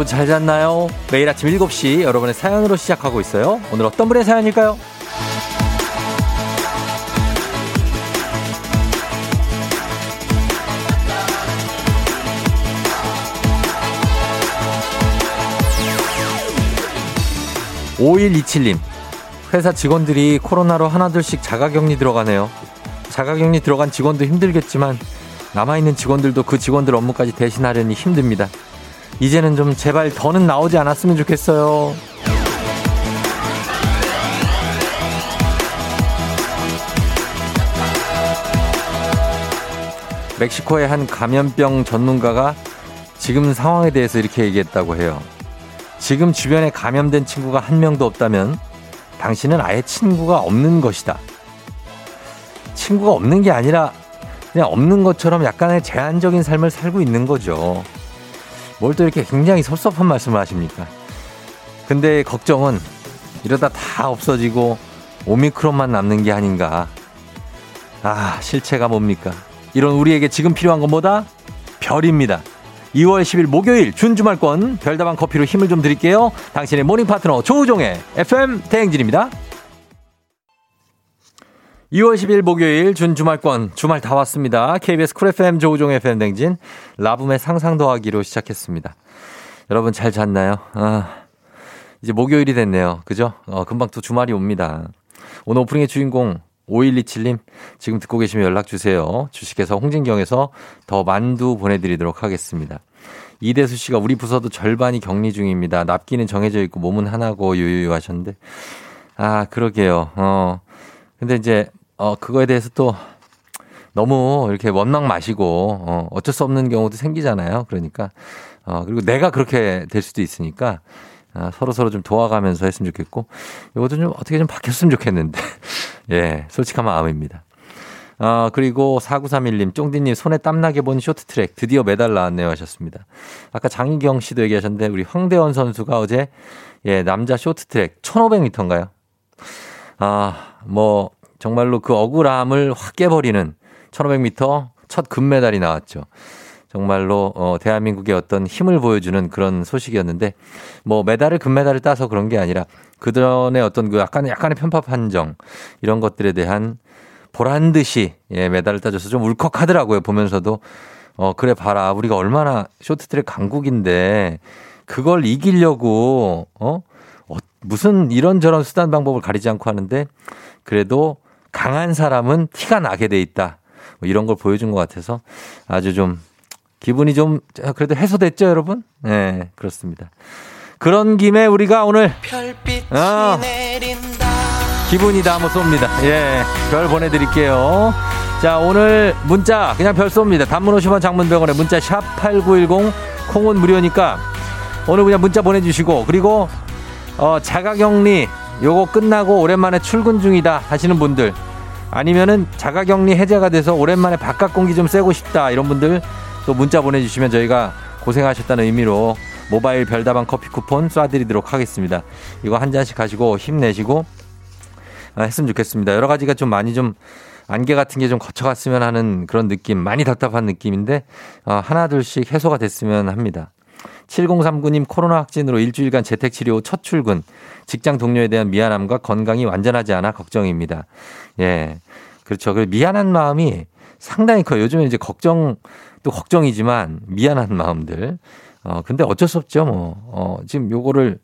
여러분 잘 잤나요? 매일 아침 7시 여러분의 사연으로 시작하고 있어요. 오늘 어떤 분의 사연일까요? 5127님, 회사 직원들이 코로나로 하나둘씩 자가격리 들어가네요. 자가격리 들어간 직원도 힘들겠지만 남아있는 직원들도 그 직원들 업무까지 대신하려니 힘듭니다. 이제는 좀 제발 더는 나오지 않았으면 좋겠어요. 멕시코의 한 감염병 전문가가 지금 상황에 대해서 이렇게 얘기했다고 해요. 지금 주변에 감염된 친구가 한 명도 없다면 당신은 아예 친구가 없는 것이다. 친구가 없는 게 아니라 그냥 없는 것처럼 약간의 제한적인 삶을 살고 있는 거죠. 뭘 또 이렇게 굉장히 섭섭한 말씀을 하십니까? 근데 걱정은 이러다 다 없어지고 오미크론만 남는 게 아닌가. 아, 실체가 뭡니까? 이런 우리에게 지금 필요한 건 뭐다? 별입니다. 2월 10일 목요일 준주말권 별다방 커피로 힘을 좀 드릴게요. 당신의 모닝 파트너 조우종의 FM 대행진입니다. 2월 10일 목요일 준 주말권 주말 다 왔습니다. KBS 쿨 FM 조우종 FM 대행진 라붐의 상상 더하기로 시작했습니다. 여러분 잘 잤나요? 아, 이제 목요일이 됐네요. 그죠? 어, 금방 또 주말이 옵니다. 오늘 오프닝의 주인공 5127님 지금 듣고 계시면 연락 주세요. 주식회사 홍진경에서 더 만두 보내드리도록 하겠습니다. 이대수 씨가 우리 부서도 절반이 격리 중입니다. 납기는 정해져 있고 몸은 하나고 유유유 하셨는데 아 그러게요. 어 근데 이제 어 그거에 대해서 또 너무 이렇게 원망 마시고 어 어쩔 수 없는 경우도 생기잖아요. 그러니까 어 그리고 내가 그렇게 될 수도 있으니까 아, 서로 서로 좀 도와가면서 했으면 좋겠고 이것도 좀 어떻게 좀 바뀌었으면 좋겠는데 예 솔직한 마음입니다. 아, 그리고 4931님, 쫑디님 손에 땀나게 본 쇼트트랙 드디어 메달 나왔네요 하셨습니다. 아까 장희경 씨도 얘기하셨는데 우리 황대원 선수가 어제 예, 남자 쇼트트랙 1500m인가요? 아, 뭐 정말로 그 억울함을 확 깨버리는 1500m 첫 금메달이 나왔죠. 정말로 어 대한민국의 어떤 힘을 보여주는 그런 소식이었는데 뭐 메달을 금메달을 따서 그런 게 아니라 그전에 어떤 그 약간 약간의 편파 판정 이런 것들에 대한 보란 듯이 예 메달을 따줘서 좀 울컥하더라고요. 보면서도 어 그래 봐라. 우리가 얼마나 쇼트트랙 강국인데 그걸 이기려고 어, 어 무슨 이런저런 수단 방법을 가리지 않고 하는데 그래도 강한 사람은 티가 나게 돼 있다. 뭐 이런 걸 보여준 것 같아서 아주 좀 기분이 좀 그래도 해소됐죠, 여러분? 네, 그렇습니다. 그런 김에 우리가 오늘 어, 기분이다 한번 쏩니다. 예, 별 보내드릴게요. 자, 오늘 문자 그냥 별 쏩니다. 단문 50원 장문병원에 문자 샵 8910 콩은 무료니까 오늘 그냥 문자 보내주시고 그리고 어, 자가격리 요거 끝나고 오랜만에 출근 중이다 하시는 분들 아니면은 자가격리 해제가 돼서 오랜만에 바깥 공기 좀 쐬고 싶다 이런 분들 또 문자 보내주시면 저희가 고생하셨다는 의미로 모바일 별다방 커피 쿠폰 쏴드리도록 하겠습니다. 이거 한 잔씩 가지고 힘내시고 아, 했으면 좋겠습니다. 여러 가지가 좀 많이 좀 안개 같은 게 좀 거쳐갔으면 하는 그런 느낌, 많이 답답한 느낌인데 어, 하나 둘씩 해소가 됐으면 합니다. 7039님 코로나 확진으로 일주일간 재택 치료 첫 출근. 직장 동료에 대한 미안함과 건강이 완전하지 않아 걱정입니다. 예. 그렇죠. 그 미안한 마음이 상당히 커요. 요즘에 이제 걱정, 또 걱정이지만 미안한 마음들. 어, 근데 어쩔 수 없죠. 뭐, 어, 지금 요거를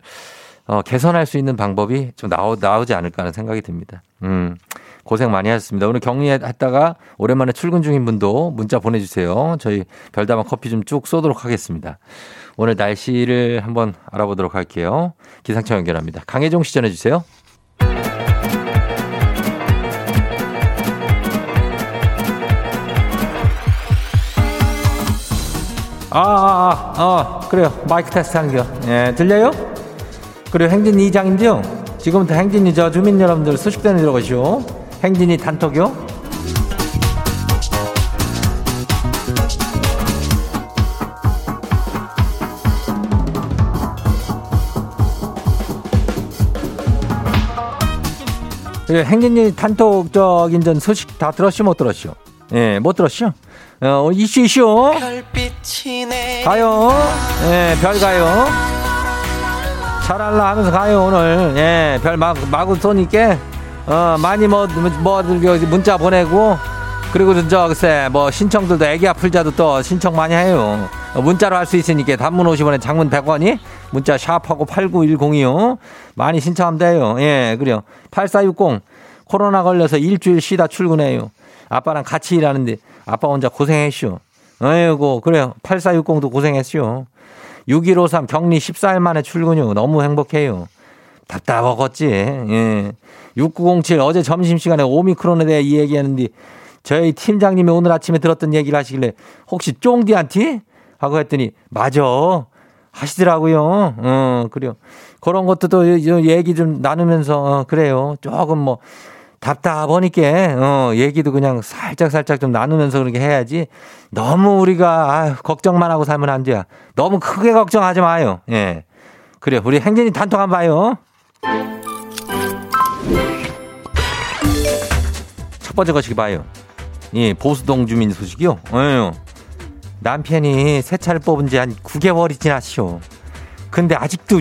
어, 개선할 수 있는 방법이 좀 나오, 나오지 않을까 하는 생각이 듭니다. 음, 고생 많이 하셨습니다. 오늘 격리했다가 오랜만에 출근 중인 분도 문자 보내주세요. 저희 별다방 커피 좀 쭉 쏘도록 하겠습니다. 오늘 날씨를 한번 알아보도록 할게요. 기상청 연결합니다. 강혜종 시 전해 주세요. 아, 아, 아, 아, 그래요. 마이크 테스트 하는 겨. 예, 들려요? 그리고 행진이 이장인데요. 지금부터 행진이 저 주민 여러분들 수식대는 들어가시오. 행진이 단톡이요. 행진이 단톡적인 전 소식 다 들었시 못 들었시오? 예, 못 들었시오? 어, 이슈, 이슈. 가요. 예, 별 가요. 잘할라 하면서 가요, 오늘. 예, 별 마, 마구 쏘니까, 어, 많이 뭐, 뭐, 문자 보내고, 그리고 저, 글쎄, 뭐, 신청들도 애기 아플자도 또 신청 많이 해요. 문자로 할 수 있으니까 단문 50원에 장문 100원이 문자 샵하고 89102요. 많이 신청하면 돼요. 예, 그래요. 8460 코로나 걸려서 일주일 쉬다 출근해요. 아빠랑 같이 일하는데 아빠 혼자 고생했쇼. 아이고, 그래요. 8460도 고생했쇼. 6153 격리 14일 만에 출근요. 너무 행복해요. 답답하겠지. 예. 6907 어제 점심시간에 오미크론에 대해 이 얘기하는데 저희 팀장님이 오늘 아침에 들었던 얘기를 하시길래 혹시 쫑디한테? 하고 했더니 맞아. 하시더라고요. 어, 그래요. 그런 것도 또 얘기 좀 나누면서 어, 그래요. 조금 뭐 답답하니까 어, 얘기도 그냥 살짝 살짝 좀 나누면서 그렇게 해야지. 너무 우리가 아유, 걱정만 하고 살면 안 돼요. 너무 크게 걱정하지 마요. 예. 그래 우리 행진이 단톡 한번 봐요. 첫 번째 것이 봐요. 예, 보수동 주민 소식이요. 어, 남편이 새 차를 뽑은 지 한 9개월이 지났쇼. 근데 아직도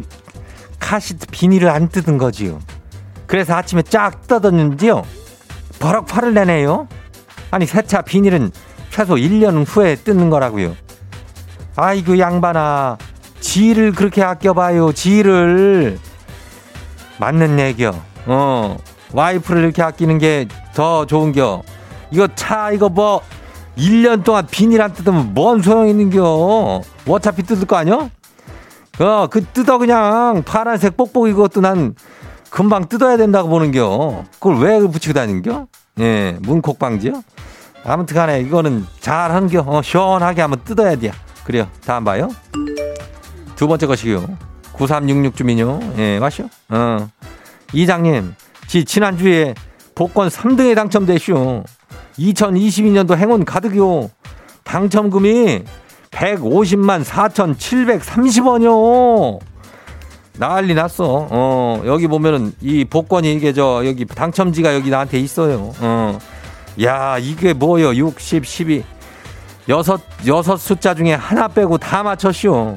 카시트 비닐을 안 뜯은 거지요. 그래서 아침에 쫙 뜯었는지요. 버럭 화를 내네요. 아니 새 차 비닐은 최소 1년 후에 뜯는 거라고요. 아이고 양반아 지를 그렇게 아껴봐요 지를 맞는 얘기요. 어 와이프를 이렇게 아끼는 게 더 좋은겨. 이거 차 이거 뭐 1년 동안 비닐 안 뜯으면 뭔 소용 있는겨. 어차피 뜯을 거 아니야? 어, 그 뜯어 그냥 파란색 뽁뽁 이것도 난 금방 뜯어야 된다고 보는겨. 그걸 왜 붙이고 다닌겨? 예, 문콕방지요? 아무튼 간에 이거는 잘 한겨. 어, 시원하게 한번 뜯어야 돼. 그래요. 다음 봐요. 두 번째 것이요. 9366 주민요. 예, 맞쇼? 어. 이장님, 지 지난주에 복권 3등에 당첨되쇼. 2022년도 행운 가득요. 당첨금이 150만 4,730원이요. 난리 났어. 어, 여기 보면은 이 복권이 이게 저 여기 당첨지가 여기 나한테 있어요. 어. 야, 이게 뭐요? 60, 12. 여섯, 여섯 숫자 중에 하나 빼고 다 맞췄쇼.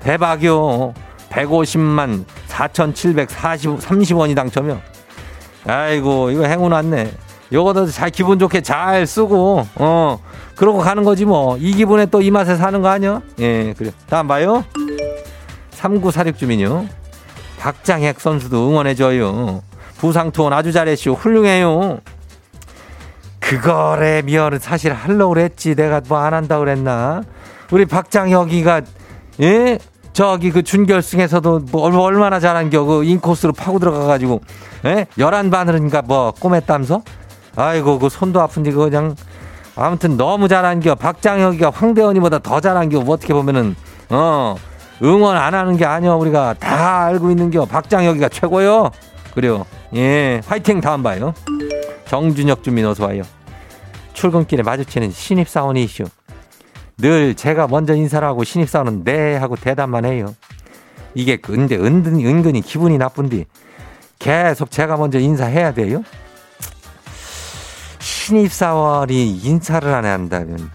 대박이요. 150만 4,730원이 당첨이요. 아이고, 이거 행운 왔네. 요거도 잘 기분 좋게 잘 쓰고, 어, 그러고 가는 거지 뭐. 이 기분에 또 이 맛에 사는 거 아니야? 예, 그래. 다음 봐요. 3946 주민요. 박장핵 선수도 응원해줘요. 부상 투혼 아주 잘했쇼. 훌륭해요. 그거래 미어를 사실 하려고 그랬지. 내가 뭐 안 한다고 그랬나? 우리 박장혁이가, 예? 저기 그 준결승에서도 뭐 얼마나 잘한 겨. 그 인코스로 파고 들어가가지고, 예? 열한 바늘인가 뭐 꼬맸다면서? 아이고, 그 손도 아픈데 그거 그냥. 아무튼 너무 잘한겨. 박장혁이가 황대원이보다 더 잘한겨. 뭐 어떻게 보면은, 어, 응원 안 하는 게 아니야. 우리가 다 알고 있는겨. 박장혁이가 최고요. 그래요. 예, 화이팅 다음 봐요. 정준혁 주민 어서 와요. 출근길에 마주치는 신입사원이 이슈. 늘 제가 먼저 인사를 하고 신입사원은 네 하고 대답만 해요. 이게 근데 은근히, 은근히 기분이 나쁜데 계속 제가 먼저 인사해야 돼요? 신입 사원이 인사를 안 한다면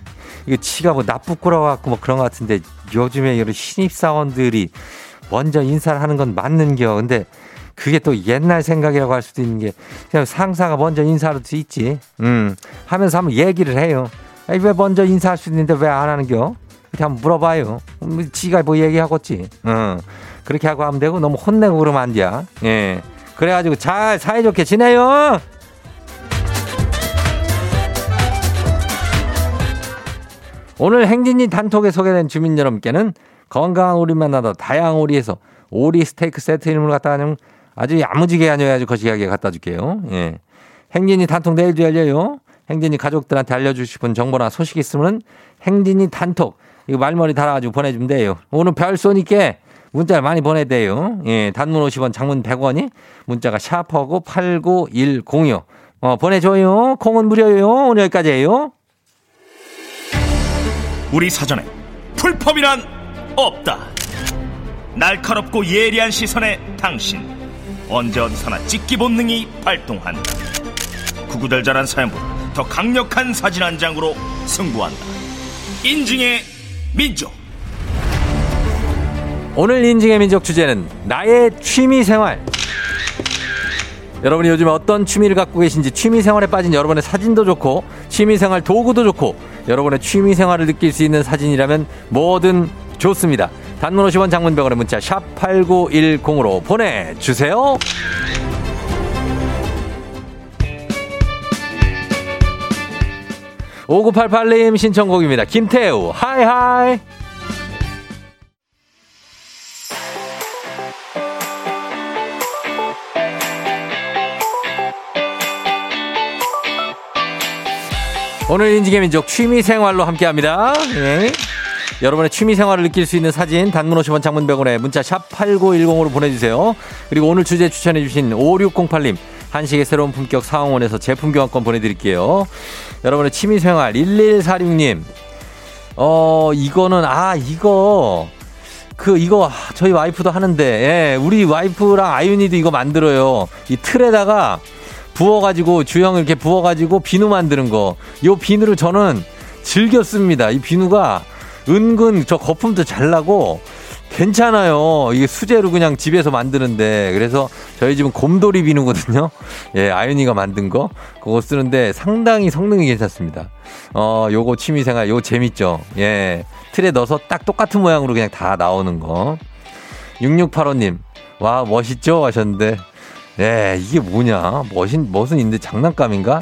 이거 치가 뭐 나쁘꾸러갖고 뭐 그런 것 같은데 요즘에 이런 신입 사원들이 먼저 인사를 하는 건 맞는겨. 근데 그게 또 옛날 생각이라고 할 수도 있는 게 그냥 상사가 먼저 인사할 수 있지. 음 하면서 한번 얘기를 해요. 아니, 왜 먼저 인사할 수 있는데 왜 안 하는겨? 이렇게 한번 물어봐요. 음, 지가 뭐 얘기하겠지. 음, 그렇게 하고 하면 되고 너무 혼내고 그러면 안 돼. 예. 그래가지고 잘 사이좋게 지내요. 오늘 행진이 단톡에 소개된 주민 여러분께는 건강한 오리 만 나다 다양한 오리에서 오리 스테이크 세트 이름을 갖다 하는 아주 야무지게 아니어야지 거시기하게 갖다 줄게요. 예. 행진이 단톡 내일도 열려요. 행진이 가족들한테 알려주실 분 정보나 소식 있으면 행진이 단톡 이거 말머리 달아가지고 보내주면 돼요. 오늘 별 쏘니까 문자를 많이 보내야 돼요. 예, 단문 50원, 장문 100원이 문자가 샤퍼고 89106. 어, 보내줘요. 콩은 무료예요. 오늘 여기까지예요. 우리 사전에 풀펌이란 없다. 날카롭고 예리한 시선에 당신 언제 어디서나 찍기 본능이 발동한다. 구구절절한 사연보다 더 강력한 사진 한 장으로 승부한다. 인증의 민족. 오늘 인증의 민족 주제는 나의 취미 생활. 여러분이 요즘 어떤 취미를 갖고 계신지 취미 생활에 빠진 여러분의 사진도 좋고 취미 생활 도구도 좋고 여러분의 취미 생활을 느낄 수 있는 사진이라면 뭐든 좋습니다. 단문 50원 장문병원의 문자 샵 8910으로 보내주세요. 5988님 신청곡입니다. 김태우, 하이하이. 오늘 인지의 민족 취미 생활로 함께 합니다. 예. 여러분의 취미 생활을 느낄 수 있는 사진 단문 50원 장문 100원에 문자 샵 8910으로 보내주세요. 그리고 오늘 주제 추천해주신 5608님 한식의 새로운 품격 상황원에서 제품 교환권 보내드릴게요. 여러분의 취미 생활 1146님 어 이거는 아 이거 그 이거 저희 와이프도 하는데 예, 우리 와이프랑 아윤이도 이거 만들어요. 이 틀에다가 부어가지고 주형 이렇게 부어가지고 비누 만드는 거. 요 비누를 저는 즐겨 씁니다. 이 비누가 은근 저 거품도 잘 나고 괜찮아요. 이게 수제로 그냥 집에서 만드는데 그래서 저희 집은 곰돌이 비누거든요. 예, 아윤이가 만든 거 그거 쓰는데 상당히 성능이 괜찮습니다. 어, 요거 취미생활 요거 재밌죠. 예, 틀에 넣어서 딱 똑같은 모양으로 그냥 다 나오는 거. 6685님, 와 멋있죠 하셨는데, 예, 이게 뭐냐? 멋인 멋은 있는데 장난감인가?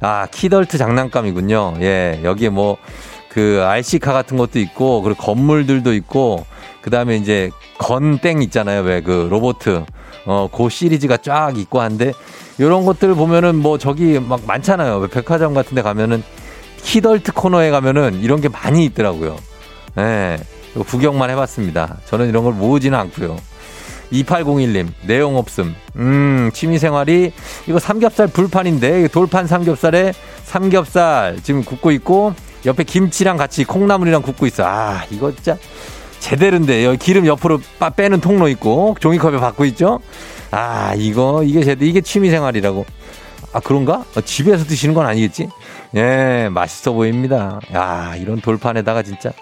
아, 키덜트 장난감이군요. 예, 여기에 뭐. 그 RC카 같은 것도 있고 그리고 건물들도 있고 그 다음에 이제 건땡 있잖아요. 왜 그 로보트 어 그 시리즈가 쫙 있고 한데 요런 것들 보면은 뭐 저기 막 많잖아요. 백화점 같은 데 가면은 키덜트 코너에 가면은 이런 게 많이 있더라고요. 예. 구경만 해봤습니다. 저는 이런 걸 모으지는 않고요. 2801님, 내용 없음. 음, 취미생활이, 이거 삼겹살 불판인데, 돌판 삼겹살에 삼겹살 지금 굽고 있고, 옆에 김치랑 같이 콩나물이랑 굽고 있어. 아, 이거 진짜 제대로인데. 여기 기름 옆으로 빠 빼는 통로 있고, 종이컵에 받고 있죠? 아, 이거, 이게 제대 이게 취미생활이라고. 아, 그런가? 어, 집에서 드시는 건 아니겠지? 예, 맛있어 보입니다. 야, 이런 돌판에다가 진짜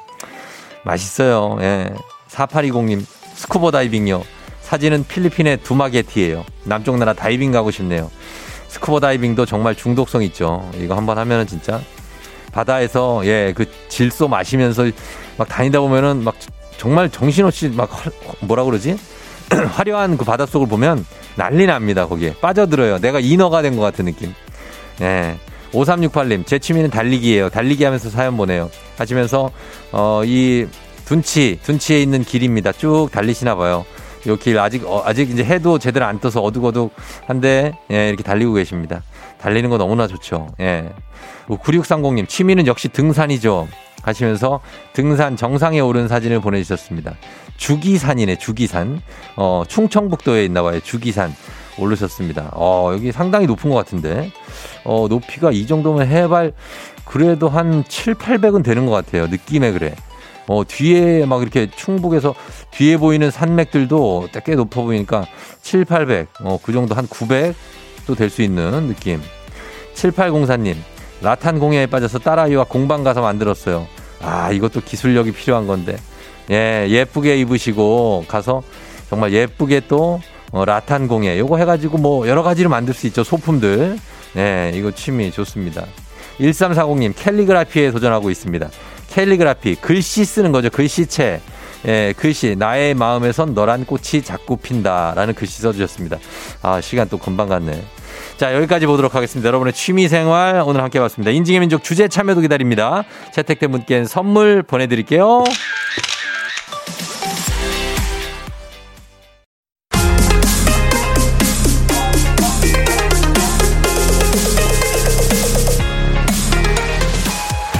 맛있어요. 예. 4820님, 스쿠버 다이빙요. 사진은 필리핀의 두마게티예요. 남쪽 나라 다이빙 가고 싶네요. 스쿠버 다이빙도 정말 중독성 있죠. 이거 한번 하면은 진짜 바다에서 예 그 질소 마시면서 막 다니다 보면은 막 정말 정신없이 막 뭐라 그러지? 화려한 그 바닷속을 보면 난리 납니다 거기에. 빠져들어요. 내가 인어가 된 것 같은 느낌. 예. 5368님 제 취미는 달리기예요. 달리기 하면서 사연 보내요. 하시면서 어 이 둔치 둔치에 있는 길입니다. 쭉 달리시나 봐요 요 길 아직 어, 아직 이제 해도 제대로 안 떠서 어둑어둑한데 예, 이렇게 달리고 계십니다. 달리는 거 너무나 좋죠. 예. 9630님 취미는 역시 등산이죠. 하시면서 등산 정상에 오른 사진을 보내주셨습니다. 주기산이네 주기산. 어 충청북도에 있나 봐요. 주기산 오르셨습니다. 어 여기 상당히 높은 것 같은데. 어 높이가 이 정도면 해발 그래도 한 7, 800은 되는 것 같아요. 느낌에 그래. 어, 뒤에 막 이렇게 충북에서 뒤에 보이는 산맥들도 꽤 높아 보이니까 7, 800, 어, 그 정도 한 900도 될 수 있는 느낌. 7804님, 라탄 공예에 빠져서 딸아이와 공방 가서 만들었어요. 아, 이것도 기술력이 필요한 건데. 예, 예쁘게 입으시고 가서 정말 예쁘게 또 어, 라탄 공예. 요거 해가지고 뭐 여러 가지로 만들 수 있죠. 소품들. 예, 이거 취미 좋습니다. 1340님, 캘리그라피에 도전하고 있습니다. 캘리그라피 글씨 쓰는 거죠. 글씨체. 예, 글씨 나의 마음에선 너란 꽃이 자꾸 핀다라는 글씨 써주셨습니다. 아 시간 또 금방 갔네. 자 여기까지 보도록 하겠습니다. 여러분의 취미생활 오늘 함께 봤습니다. 인증의 민족 주제 참여도 기다립니다. 채택된 분께는 선물 보내드릴게요.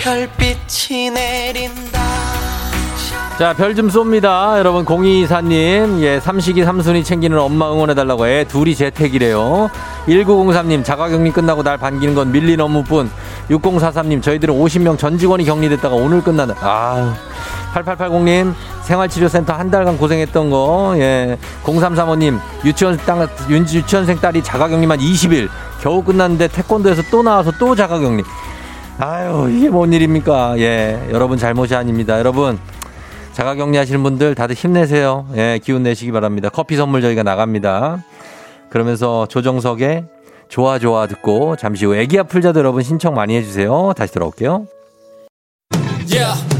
별빛이 내린다. 자, 별 좀 쏩니다. 여러분, 0224님, 예, 삼식이 삼순이 챙기는 엄마 응원해달라고 해. 둘이 재택이래요. 1903님, 자가격리 끝나고 날 반기는 건 밀린 업무뿐. 6043님, 저희들은 50명 전 직원이 격리됐다가 오늘 끝나는, 아유. 8880님, 생활치료센터 한 달간 고생했던 거, 예. 0335님, 유치원 땅, 유치원생 딸이 자가격리만 20일. 겨우 끝났는데 태권도에서 또 나와서 또 자가격리. 아유, 이게 뭔 일입니까? 예. 여러분 잘못이 아닙니다. 여러분. 자가 격리 하시는 분들 다들 힘내세요. 예, 기운 내시기 바랍니다. 커피 선물 저희가 나갑니다. 그러면서 조정석의 좋아 좋아 듣고 잠시 후 애기 아플자도 여러분 신청 많이 해주세요. 다시 돌아올게요. Yeah.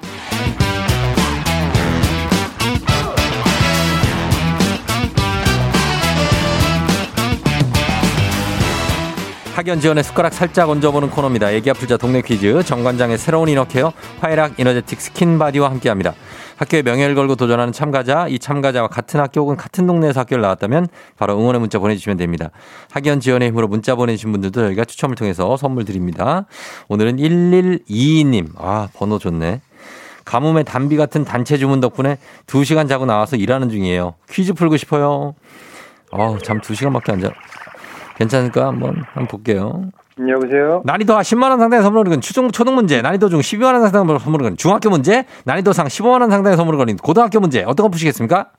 학연 지연의 숟가락 살짝 얹어보는 코너입니다. 애기야 풀자 동네 퀴즈 정관장의 새로운 이너케어 화애락 이너제틱 스킨바디와 함께합니다. 학교에 명예를 걸고 도전하는 참가자, 이 참가자와 같은 학교 혹은 같은 동네에서 학교를 나왔다면 바로 응원의 문자 보내주시면 됩니다. 학연 지원의 힘으로 문자 보내주신 분들도 저희가 추첨을 통해서 선물 드립니다. 오늘은 1122님. 아, 번호 좋네. 가뭄에 담비 같은 단체 주문 덕분에 2시간 자고 나와서 일하는 중이에요. 퀴즈 풀고 싶어요. 어우, 잠 2시간밖에 안 자. 괜찮을까? 한번, 한번 볼게요. 여보세요? 난이도 10만 원 상당의 선물을 거는 초등, 초등 문제, 난이도 중 12만 원 상당의 선물을 거는 중학교 문제, 난이도 상 15만 원 상당의 선물을 거는 고등학교 문제, 어떤 거 푸시겠습니까?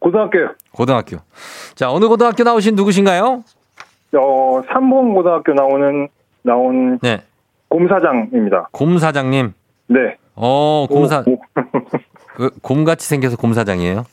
고등학교요. 고등학교. 자, 어느 고등학교 나오신 누구신가요? 어, 삼봉 고등학교 나오는, 나온 네. 곰사장입니다. 곰사장님. 네. 어, 곰사, 오, 오. 그 곰같이 생겨서 곰사장이에요?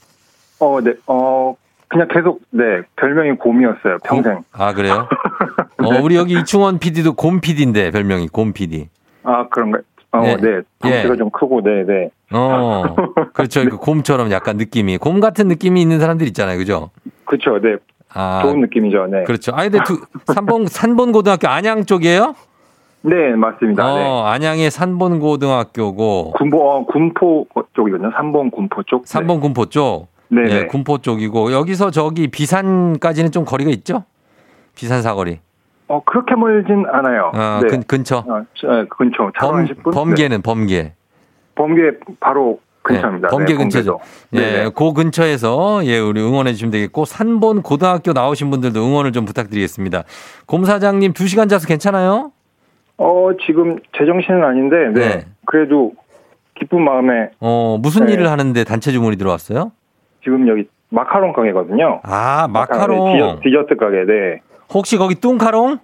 어, 네. 어, 그냥 계속, 네. 별명이 곰이었어요. 평생. 곰? 아, 그래요? 어, 우리 여기 이충원 PD도 곰 PD인데, 별명이 곰 PD. 아, 그런가요? 어, 네. 네. 덩치가 예. 좀 크고, 네, 네. 어, 그렇죠. 그 곰처럼 약간 느낌이, 곰 같은 느낌이 있는 사람들 있잖아요. 그죠? 그쵸, 네. 아, 좋은 느낌이죠, 네. 그렇죠. 아니, 근데 두, 산본, 산본고등학교 안양 쪽이에요? 네, 맞습니다. 네. 어, 안양의 산본고등학교고, 군포, 어, 군포 쪽이거든요. 삼봉 군포 쪽. 산본 군포 쪽. 네. 예, 네. 군포 쪽이고, 여기서 저기 비산까지는 좀 거리가 있죠? 비산 사거리. 어, 그렇게 멀진 않아요. 어, 네. 근, 근처. 어, 저, 네, 근처. 범, 한 10분? 범계는 범계. 범계 바로 근처입니다. 네, 범계 네, 근처죠. 예. 그 근처에서 예, 우리 응원해 주시면 되겠고 산본 고등학교 나오신 분들도 응원을 좀 부탁드리겠습니다. 곰 사장님 2시간 자서 괜찮아요? 어, 지금 제정신은 아닌데, 네. 네. 그래도 기쁜 마음에 어, 무슨 네. 일을 하는데 단체 주문이 들어왔어요? 지금 여기 마카롱 가게거든요. 아, 마카롱. 디저, 디저트 가게, 네. 혹시 거기 뚱카롱?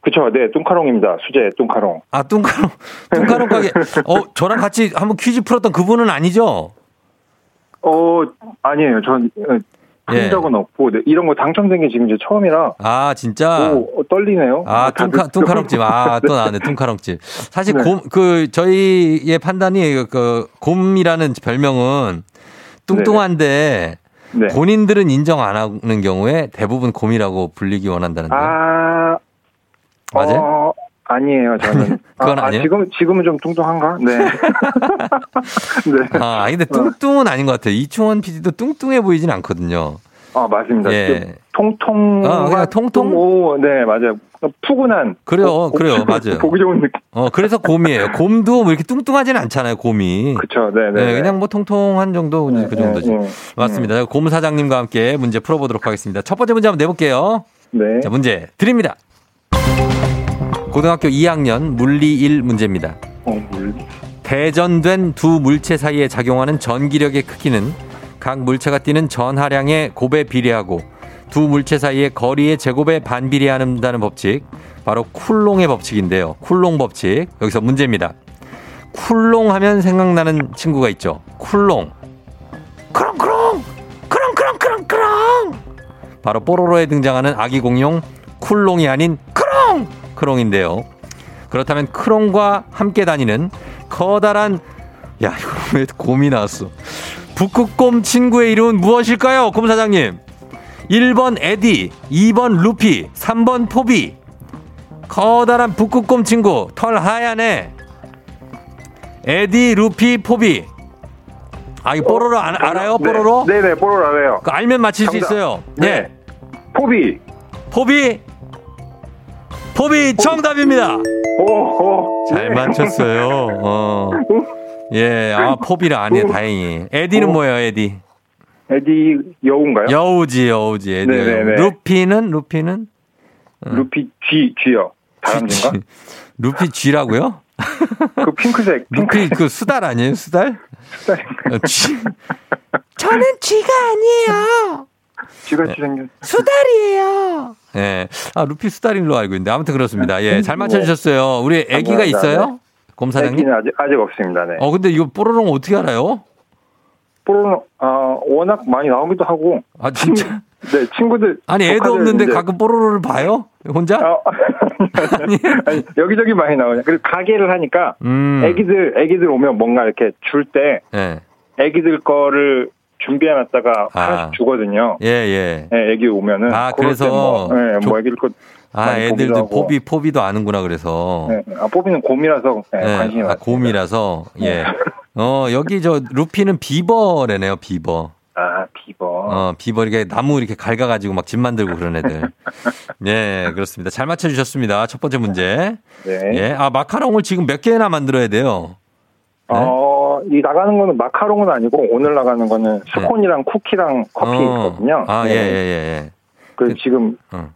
그쵸, 네, 뚱카롱입니다. 수제 뚱카롱. 아, 뚱카롱. 뚱카롱 가게. 어, 저랑 같이 한번 퀴즈 풀었던 그분은 아니죠? 어, 아니에요. 전, 어, 한 예. 적은 없고, 네, 이런 거 당첨된 게 지금 이제 처음이라, 아, 진짜? 오, 어, 떨리네요. 아, 다들 뚱카, 뚱카롱집. 아, 또 나왔네, 뚱카롱집. 사실 네. 곰, 그, 저희의 판단이 그, 곰이라는 별명은 뚱뚱한데 네. 본인들은 인정 안 하는 경우에 대부분 곰이라고 불리기 원한다는데. 아, 맞아요? 어, 아니에요, 저는. 그건 아, 아니에요? 지금, 지금은 좀 뚱뚱한가? 네. 네. 아, 근데 뚱뚱은 아닌 것 같아요. 이충원 PD도 뚱뚱해 보이진 않거든요. 아, 맞습니다. 예. 좀 통통. 아, 그냥 통통? 오, 네, 맞아요. 푸근한. 그래요, 보- 보- 그래요, 맞아요. 보기 좋은 느낌. 어, 그래서 곰이에요. 곰도 뭐 이렇게 뚱뚱하지는 않잖아요, 곰이. 그쵸, 네, 네, 네. 그냥 뭐 통통한 정도, 네, 그 정도지. 네, 네. 맞습니다. 곰 사장님과 함께 문제 풀어보도록 하겠습니다. 첫 번째 문제 한번 내볼게요. 네. 자, 문제 드립니다. 고등학교 2학년 물리 1 문제입니다. 어, 물. 대전된 두 물체 사이에 작용하는 전기력의 크기는 각 물체가 띠는 전하량의 곱에 비례하고 두 물체 사이의 거리의 제곱에 반비례한다는 법칙, 바로 쿨롱의 법칙인데요. 쿨롱 법칙. 여기서 문제입니다. 쿨롱 하면 생각나는 친구가 있죠. 쿨롱. 크롱크롱! 크롱크롱크롱크롱! 바로 뽀로로에 등장하는 아기 공룡 쿨롱이 아닌 크롱! 크롱인데요. 그렇다면 크롱과 함께 다니는 커다란 야 이거 왜 곰이 나왔어 북극곰 친구의 이름은 무엇일까요 곰 사장님 1번 에디 2번 루피 3번 포비 커다란 북극곰 친구 털 하얀애 에디 루피 포비 아 이거 뽀로로 안- 알아요 네. 뽀로로 네네, 뽀로로 알아요. 그거 알면 맞힐 수 정답. 있어요 네. 네 포비. 포비 포비 정답입니다 오, 오. 잘 맞췄어요. 어. 예, 아, 포비라 아니에요, 다행히. 에디는 어. 뭐예요, 에디? 에디 여우인가요? 여우지, 여우지, 에디. 네네네. 루피는, 루피는? 루피 G, G요. 다람쥐인가? 루피 G라고요? 그 핑크색. 핑크 루피 그 수달 아니에요, 수달? 어, G. 저는 G가 아니에요. G같이 생겼. 수달이에요. 예. 아, 루피 수달인 걸로 알고 있는데. 아무튼 그렇습니다. 예, 잘 맞춰주셨어요. 우리 애기가. 있어요? 곰 사장님? 애기는 아직, 아직 없습니다. 네. 어, 근데 이거 뽀로롱 어떻게 알아요? 뽀로로, 아, 워낙 많이 나오기도 하고. 아, 진짜? 네, 친구들. 아니 애도 없는데 이제- 가끔 뽀로로를 봐요? 혼자? 아, 아니, 아니, 여기저기 많이 나오냐. 그리고 가게를 하니까 음. 애기들 애기들 오면 뭔가 이렇게 줄때 예. 애기들 거를 준비해놨다가 아. 하나씩 주거든요. 예, 예. 네, 애기 오면은 아, 그래서 때 뭐, 네, 조- 뭐 애기들 거 아, 애들도. 포비, 포비도 아는구나, 그래서. 네, 아, 포비는 곰이라서 네, 예, 관심이 아, 많습니다. 곰이라서, 예. 어, 여기 저, 루피는 비버래네요, 비버. 아 비버. 어, 비버, 이렇게 나무 이렇게 갉아가지고 막 집 만들고 그런 애들. 예, 그렇습니다. 잘 맞춰주셨습니다. 첫 번째 문제. 네. 예. 아, 마카롱을 지금 몇 개나 만들어야 돼요? 네? 어, 이 나가는 거는 마카롱은 아니고 오늘 나가는 거는 스콘이랑 쿠키랑 커피 어. 있거든요. 아, 네. 예, 예, 예, 예. 그 그- 지금 어.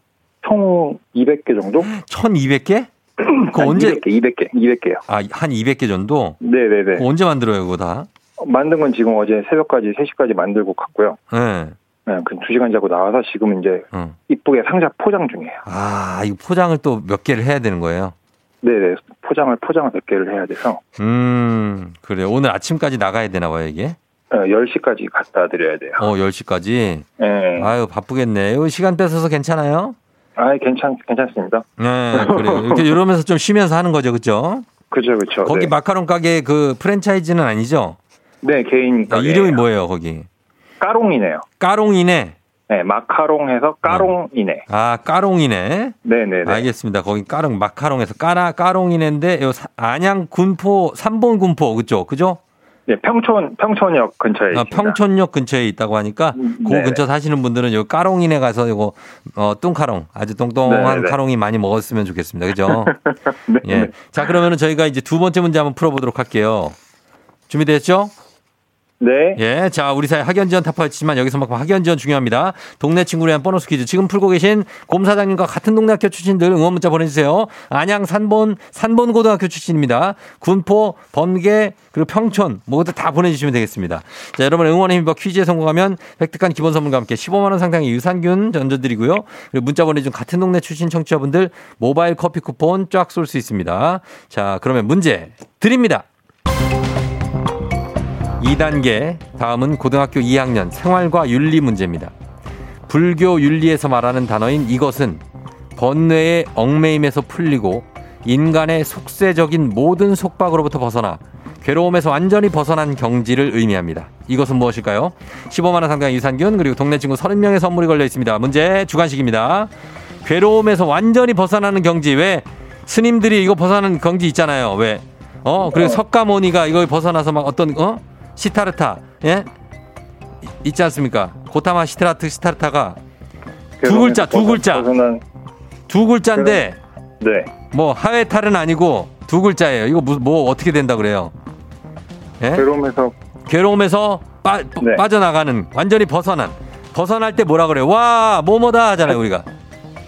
총 200개 정도? 1200개? 그거 아니, 언제, 200개, 200개, 200개요. 아, 한 200개 정도? 네 네네. 그거 언제 만들어요, 그거 다? 만든 건 지금 어제 새벽까지 3시까지 만들고 갔고요. 예. 네, 그 2 시간 자고 나와서 지금 이제 어. 이쁘게 상자 포장 중이에요. 아, 이거 포장을 또 몇 개를 해야 되는 거예요? 네 네. 포장을, 포장을 100개를 해야 돼서 음, 그래. 오늘 아침까지 나가야 되나 봐요, 이게? 어, 10시까지 갖다 드려야 돼요. 어, 10시까지? 네. 아유, 바쁘겠네. 요 시간 뺏어서 괜찮아요? 아, 괜찮, 괜찮습니다. 네, 그래요. 이렇게 이러면서 좀 쉬면서 하는 거죠, 그죠? 그죠, 그죠. 거기 네. 마카롱 가게 그 프랜차이즈는 아니죠? 네, 개인. 아. 이름이 뭐예요, 거기? 까롱이네요. 까롱이네. 네, 마카롱 해서 까롱이네. 아, 까롱이네. 네 네 네. 알겠습니다. 거기 까롱, 마카롱에서 까라, 까롱이네인데, 요 사- 안양 군포, 삼본 군포, 그죠? 그죠? 네, 평촌, 평촌역 근처에 아. 평촌역 근처에 있다고 하니까 음, 그 네네. 근처 사시는 분들은 요 까롱이네 가서 이거 어 뚱카롱 아주 똥똥한 네네. 카롱이 많이 먹었으면 좋겠습니다. 그죠? 네, 예. 네. 자, 그러면은 저희가 이제 두 번째 문제 한번 풀어 보도록 할게요. 준비됐죠? 네. 예. 자, 우리 사회 학연 지원 타파였지만 여기서만큼 학연 지원 중요합니다. 동네 친구를 위한 보너스 퀴즈. 지금 풀고 계신 곰 사장님과 같은 동네 학교 출신들 응원 문자 보내주세요. 안양 산본, 산본 고등학교 출신입니다. 군포, 번개, 그리고 평촌 모두 다 보내주시면 되겠습니다. 자, 여러분 응원의 힘입어 퀴즈에 성공하면 획득한 기본 선물과 함께 15만원 상당의 유산균 전전드리고요. 그리고 문자 보내준 같은 동네 출신 청취자분들 모바일 커피 쿠폰 쫙 쏠 수 있습니다. 자, 그러면 문제 드립니다. 2단계 다음은 고등학교 2학년 생활과 윤리 문제입니다. 불교 윤리에서 말하는 단어인 이것은 번뇌의 얽매임에서 풀리고 인간의 속세적인 모든 속박으로부터 벗어나 괴로움에서 완전히 벗어난 경지를 의미합니다. 이것은 무엇일까요? 15만원 상당의 유산균 그리고 동네 친구 30명의 선물이 걸려 있습니다. 문제 주관식입니다. 괴로움에서 완전히 벗어나는 경지 왜 스님들이 이거 벗어나는 경지 있잖아요. 왜? 어 그리고 석가모니가 이걸 벗어나서 막 어떤 어 시타르타 예 이- 있지 않습니까? 고타마 시타르트 시타르타가 두 글자, 두 글자. 두 글자인데 네. 뭐 하회탈은 아니고 두 글자예요. 이거 뭐, 뭐 어떻게 된다 그래요? 예? 괴로움에서 괴로움에서 빠, 네. 빠져나가는 완전히 벗어난 벗어날 때 뭐라 그래요? 와 뭐뭐다 하잖아요 우리가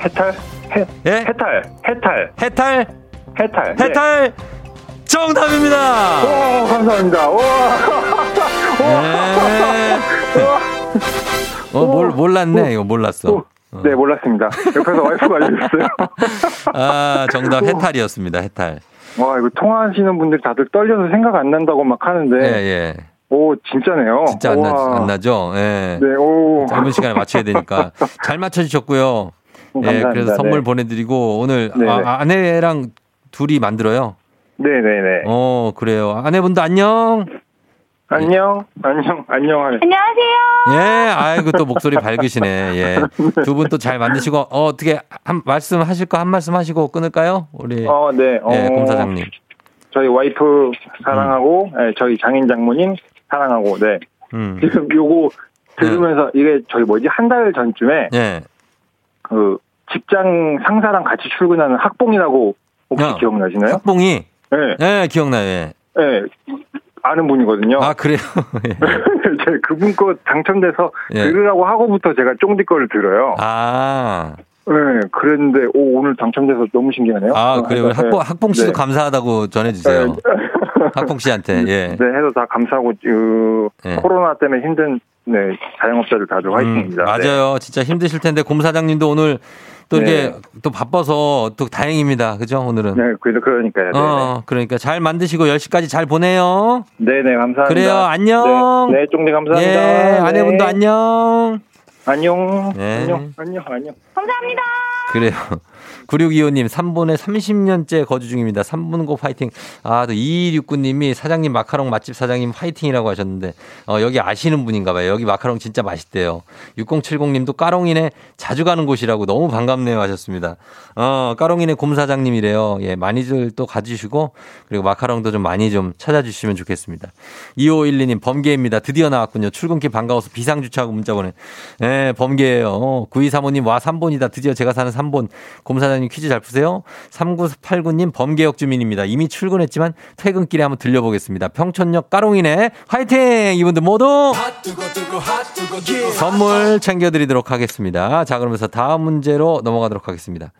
해탈? 해, 예? 해탈. 해탈. 해탈 해탈. 네. 정답입니다. 오, 감사합니다. 와. 네. 어, 몰, 몰랐네. 이거 몰랐어. 오, 네, 몰랐습니다. 옆에서 와이프가 알려줬어요. 아, 정답 해탈이었습니다. 해탈. 와, 이거 통화하시는 분들 다들 떨려서 생각 안 난다고 막 하는데. 예, 예. 오, 진짜네요. 진짜 안, 나. 안 나죠? 예. 네, 오. 짧은 시간에 맞춰야 되니까. 잘 맞춰주셨고요. 예, 감사합니다. 그래서 선물 네. 보내드리고 오늘 네, 네. 아, 아내랑 둘이 만들어요. 네네네. 어, 그래요. 아내분도 안녕. 안녕, 안녕, 안녕. 하네. 안녕하세요. 예, 아이고 또 목소리 밝으시네. 예. 두 분 또 잘 만드시고 어, 어떻게 한 말씀 하실 거 한 말씀 하시고 끊을까요? 우리 어, 네. 어, 예, 곰사장님. 저희 와이프 사랑하고, 예, 저희 장인 장모님 사랑하고, 네. 음. 지금 요거 들으면서 이게 저희 뭐지 한 달 전쯤에 예. 그 직장 상사랑 같이 출근하는 학봉이라고 혹시 어. 기억나시나요? 학봉이 네, 예, 기억나요. 예. 네, 아는 분이거든요. 아, 그래요. 예. 그분 거 당첨돼서 예. 들으라고 하고부터 제가 쫑디 거를 들어요. 아. 네, 그랬는데 오, 오늘 당첨돼서 너무 신기하네요. 아, 그래요. 네, 학봉 학봉 씨도 네. 감사하다고 전해 주세요. 네. 학봉 씨한테. 예. 네, 해서 다 감사하고 그 네. 코로나 때문에 힘든 네 자영업자들 다들 화이팅입니다. 음, 맞아요. 진짜 힘드실 텐데 곰 사장님도 오늘 또 이렇게 네. 또 바빠서 또 다행입니다. 그죠? 오늘은. 네, 네 그래서 그러니까요. 네, 어, 그러니까 잘 만드시고 10시까지 잘 보내요. 네, 네, 감사합니다. 그래요. 안녕. 네, 네 쫑디 감사합니다. 예, 네. 아내분도 안녕. 안녕. 네. 안녕. 안녕. 안녕. 그래요. 9625님, 3분에 30년째 거주 중입니다. 3분고 파이팅. 아, 또 2269님이 사장님 마카롱 맛집 사장님 파이팅이라고 하셨는데, 어, 여기 아시는 분인가 봐요. 여기 마카롱 진짜 맛있대요. 6070님도 까롱이네 자주 가는 곳이라고 너무 반갑네요 하셨습니다. 어, 까롱이네 곰 사장님이래요. 예, 많이들 또 가주시고, 그리고 마카롱도 좀 많이 좀 찾아주시면 좋겠습니다. 2512님, 범계입니다. 드디어 나왔군요. 출근길 반가워서 비상주차하고 문자 보내. 예, 범계예요. 어, 9235님, 와, 3번이다. 드디어 제가 사는 3번. 곰 사장 님 퀴즈 잘 푸세요. 3989님, 범계역 주민입니다. 이미 출근했지만 퇴근길에 한번 들려보겠습니다. 평촌역 까롱이네. 화이팅! 이분들 모두 선물 챙겨드리도록 하겠습니다. 자, 그러면서 다음 문제로 넘어가도록 하겠습니다.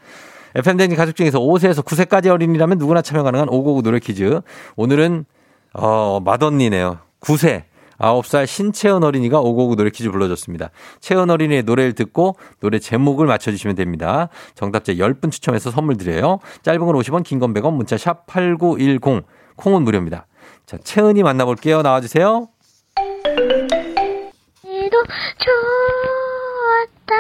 FM댕진 가족 중에서 5세에서 9세까지 어린이라면 누구나 참여 가능한 599 노래 퀴즈. 오늘은, 어, 맏언니네요. 9세. 9살 신채연 어린이가 599 노래 퀴즈 불러줬습니다. 채연 어린이의 노래를 듣고 노래 제목을 맞춰주시면 됩니다. 정답자 10분 추첨해서 선물 드려요. 짧은 건 50원, 긴 건 100원, 문자 샵 8910. 콩은 무료입니다. 자, 채은이 만나볼게요. 나와주세요. 도 좋았다.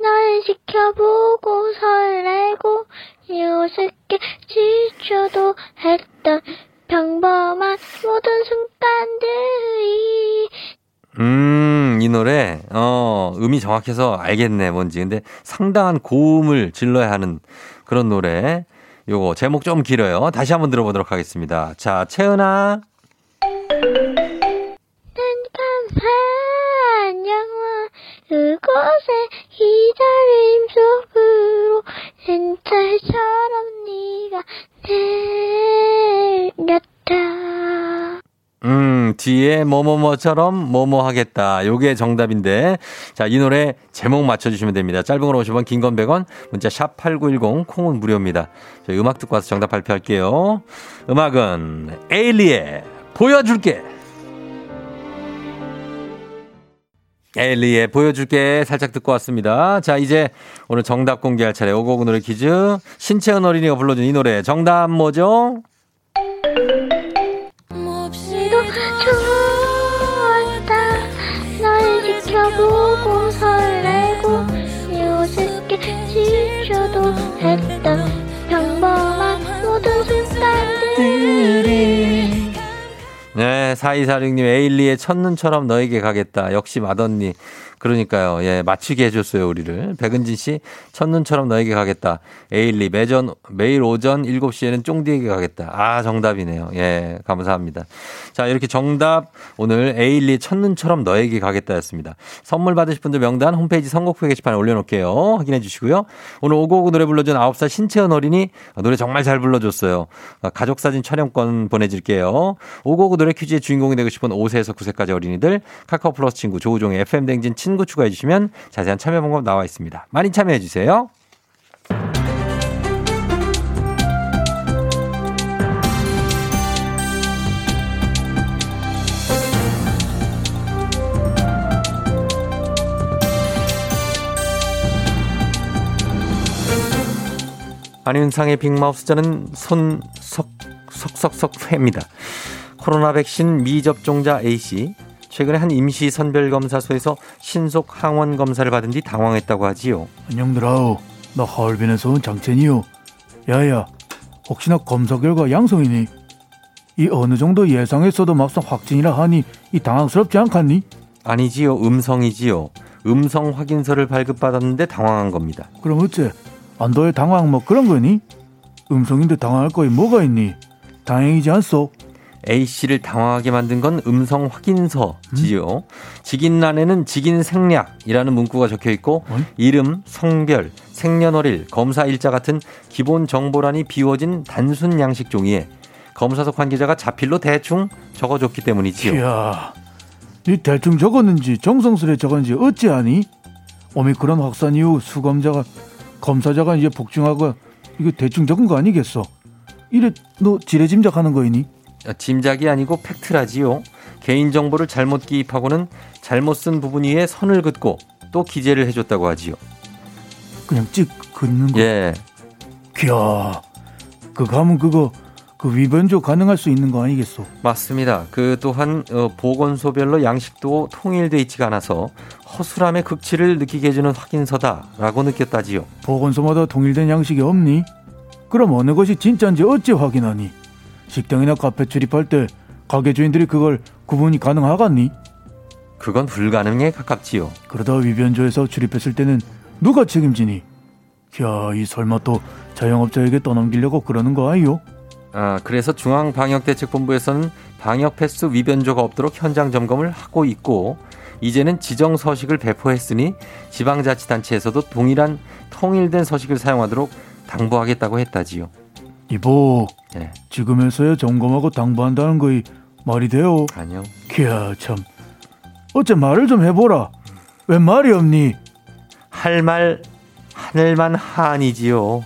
널 지켜보고 설레고 우습게 지쳐도 했던 평범한 모든 순간들이 음, 이 노래, 어, 음이 정확해서 알겠네, 뭔지. 근데 상당한 고음을 질러야 하는 그런 노래. 요거, 제목 좀 길어요. 다시 한번 들어보도록 하겠습니다. 자, 채은아. 깜깜한 영화 그곳에 기다림 속으로 렌탈처럼 네가 내 렸다 음, 뒤에 뭐뭐뭐처럼 뭐뭐 하겠다. 요게 정답인데. 자, 이 노래 제목 맞춰주시면 됩니다. 짧은 걸 50원, 긴 건 100원, 문자 샵 8910, 콩은 무료입니다. 저희 음악 듣고 와서 정답 발표할게요. 음악은 에일리의 보여줄게. 에일리의 보여줄게 살짝 듣고 왔습니다. 자, 이제 오늘 정답 공개할 차례 오고고 노래 퀴즈. 신채은 어린이가 불러준 이 노래 정답 뭐죠? 지켜보고 설레고 이웃에게 지켜도 했던 평범한 모든 순간들이 네, 4246님, 에일리의 첫눈처럼 너에게 가겠다. 역시 맏언니. 그러니까요. 예, 맞추게 해줬어요, 우리를. 백은진 씨, 첫눈처럼 너에게 가겠다. 에일리, 매전, 매일 오전 7시에는 쫑디에게 가겠다. 아, 정답이네요. 예, 감사합니다. 자, 이렇게 정답, 오늘 에일리 첫눈처럼 너에게 가겠다 였습니다. 선물 받으실 분들 명단 홈페이지 선곡표 게시판에 올려놓을게요. 확인해 주시고요. 오늘 오고오고 노래 불러준 9살 신채연 어린이 노래 정말 잘 불러줬어요. 가족사진 촬영권 보내드릴게요. 오고오고 노래 퀴즈의 주인공이 되고 싶은 5세에서 9세까지 어린이들 카카오 플러스 친구 조우종의 FM 댕진 친구 추가해 주시면 자세한 참여 방법 나와 있습니다. 많이 참여해 주세요. 안윤상의 빅마우스 저는 손석 석석석 회입니다. 코로나 백신 미접종자 A씨 최근에 한 임시 선별검사소에서 신속 항원 검사를 받은 뒤 당황했다고 하지요. 안녕 들아우 나 하얼빈에서 온 장첸이요 야야 혹시나 검사 결과 양성이니 이 어느 정도 예상했어도 막상 확진이라 하니 이 당황스럽지 않겠니? 아니지요. 음성이지요. 음성 확인서를 발급받았는데 당황한 겁니다. 그럼 어째 안도의 당황 뭐 그런 거니? 음성인데 당황할 거에 뭐가 있니? 다행이지 않소? A씨를 당황하게 만든 건 음성 확인서지요. 직인란에는 직인 생략이라는 문구가 적혀 있고 어이? 이름, 성별, 생년월일, 검사 일자 같은 기본 정보란이 비워진 단순 양식 종이에 검사소 관계자가 자필로 대충 적어줬기 때문이지요. 이야 니 대충 적었는지 정성스레 적었는지 어찌하니? 오미크론 확산 이후 수검자가 검사자가 이제 복중하고 이거 대충 적은 거 아니겠어? 이래 너 지레 짐작하는 거이니? 짐작이 아니고 팩트라지요. 개인정보를 잘못 기입하고는 잘못 쓴 부분 위에 선을 긋고 또 기재를 해줬다고 하지요. 그냥 찍 긋는 거. 예. 이야 그거 하면 그거 그 위변조 가능할 수 있는 거 아니겠어? 맞습니다. 그 또한 어, 보건소별로 양식도 통일돼 있지가 않아서 허술함의 극치를 느끼게 해주는 확인서다라고 느꼈다지요. 보건소마다 동일된 양식이 없니? 그럼 어느 것이 진짜인지 어찌 확인하니? 식당이나 카페 출입할 때 가게 주인들이 그걸 구분이 가능하겠니? 그건 불가능에 가깝지요. 그러다 위변조에서 출입했을 때는 누가 책임지니? 야, 이 설마 또 자영업자에게 떠넘기려고 그러는 거 아니요? 아, 그래서 중앙방역대책본부에서는 방역 패스 위변조가 없도록 현장 점검을 하고 있고 이제는 지정 서식을 배포했으니 지방자치단체에서도 동일한 통일된 서식을 사용하도록 당부하겠다고 했다지요. 이보, 네, 지금에서야 점검하고 당부한다는 거이 말이 돼요? 아니요. 이야, 참. 어째 말을 좀 해보라. 왜 말이 없니? 할 말 하늘만 한이지요.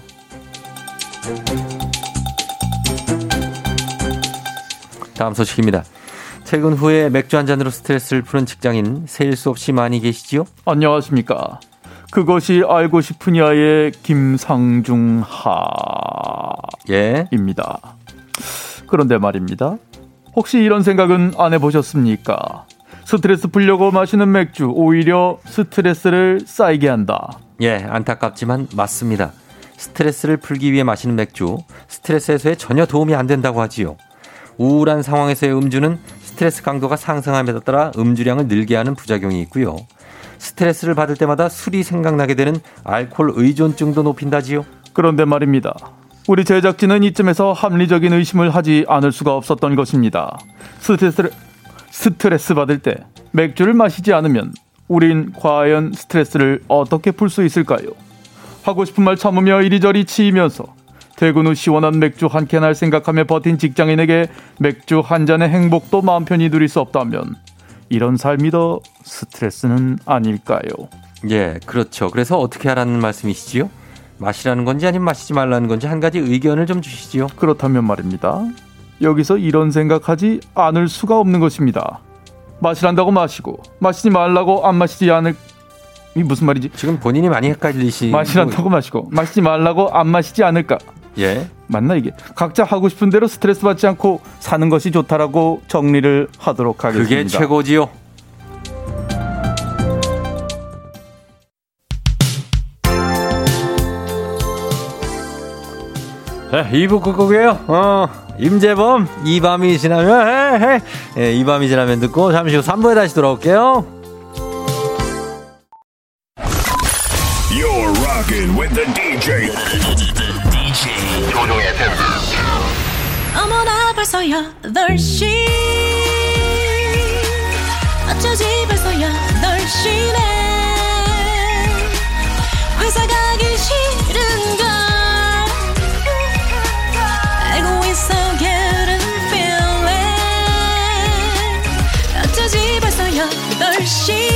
다음 소식입니다. 퇴근 후에 맥주 한 잔으로 스트레스를 푸는 직장인 세일 수 없이 많이 계시지요? 안녕하십니까. 그것이 알고 싶은 야의 김상중 하입니다. 예. 그런데 말입니다. 혹시 이런 생각은 안 해보셨습니까? 스트레스 풀려고 마시는 맥주 오히려 스트레스를 쌓이게 한다. 예, 안타깝지만 맞습니다. 스트레스를 풀기 위해 마시는 맥주, 스트레스 해소에 전혀 도움이 안 된다고 하지요. 우울한 상황에서의 음주는 스트레스 강도가 상승함에 따라 음주량을 늘게 하는 부작용이 있고요. 스트레스를 받을 때마다 술이 생각나게 되는 알코올 의존증도 높인다지요. 그런데 말입니다. 우리 제작진은 이쯤에서 합리적인 의심을 하지 않을 수가 없었던 것입니다. 스트레스를 스트레스 받을 때 맥주를 마시지 않으면 우린 과연 스트레스를 어떻게 풀 수 있을까요? 하고 싶은 말 참으며 이리저리 치이면서 퇴근 후 시원한 맥주 한 캔 할 생각하며 버틴 직장인에게 맥주 한 잔의 행복도 마음 편히 누릴 수 없다면 이런 삶이 더 스트레스는 아닐까요? 예, 그렇죠. 그래서 어떻게 하라는 말씀이시지요? 마시라는 건지 아니면 마시지 말라는 건지 한 가지 의견을 좀 주시지요. 그렇다면 말입니다. 여기서 이런 생각하지 않을 수가 없는 것입니다. 마시란다고 마시고 마시지 말라고 안 마시지 않을 이 무슨 말이지? 지금 본인이 많이 헷갈리시. 마시란다고 마시고 마시지 말라고 안 마시지 않을까? 예. 맞나 이게? 각자 하고 싶은 대로 스트레스 받지 않고 사는 것이 좋다라고 정리를 하도록 하겠습니다. 그게 최고지요. 네, 2부 끝곡이에요. 어, 임재범, 이 밤이 지나면, 해, 해. 예, 이 밤이 지나면 듣고, 잠시 후 3부에 다시 돌아올게요. You're rocking with the. DJ 벌써 8시 어쩌지 벌써 8시네. 회사 가기 싫은걸. 알고 있어 getting feeling. 어쩌지 벌써 8시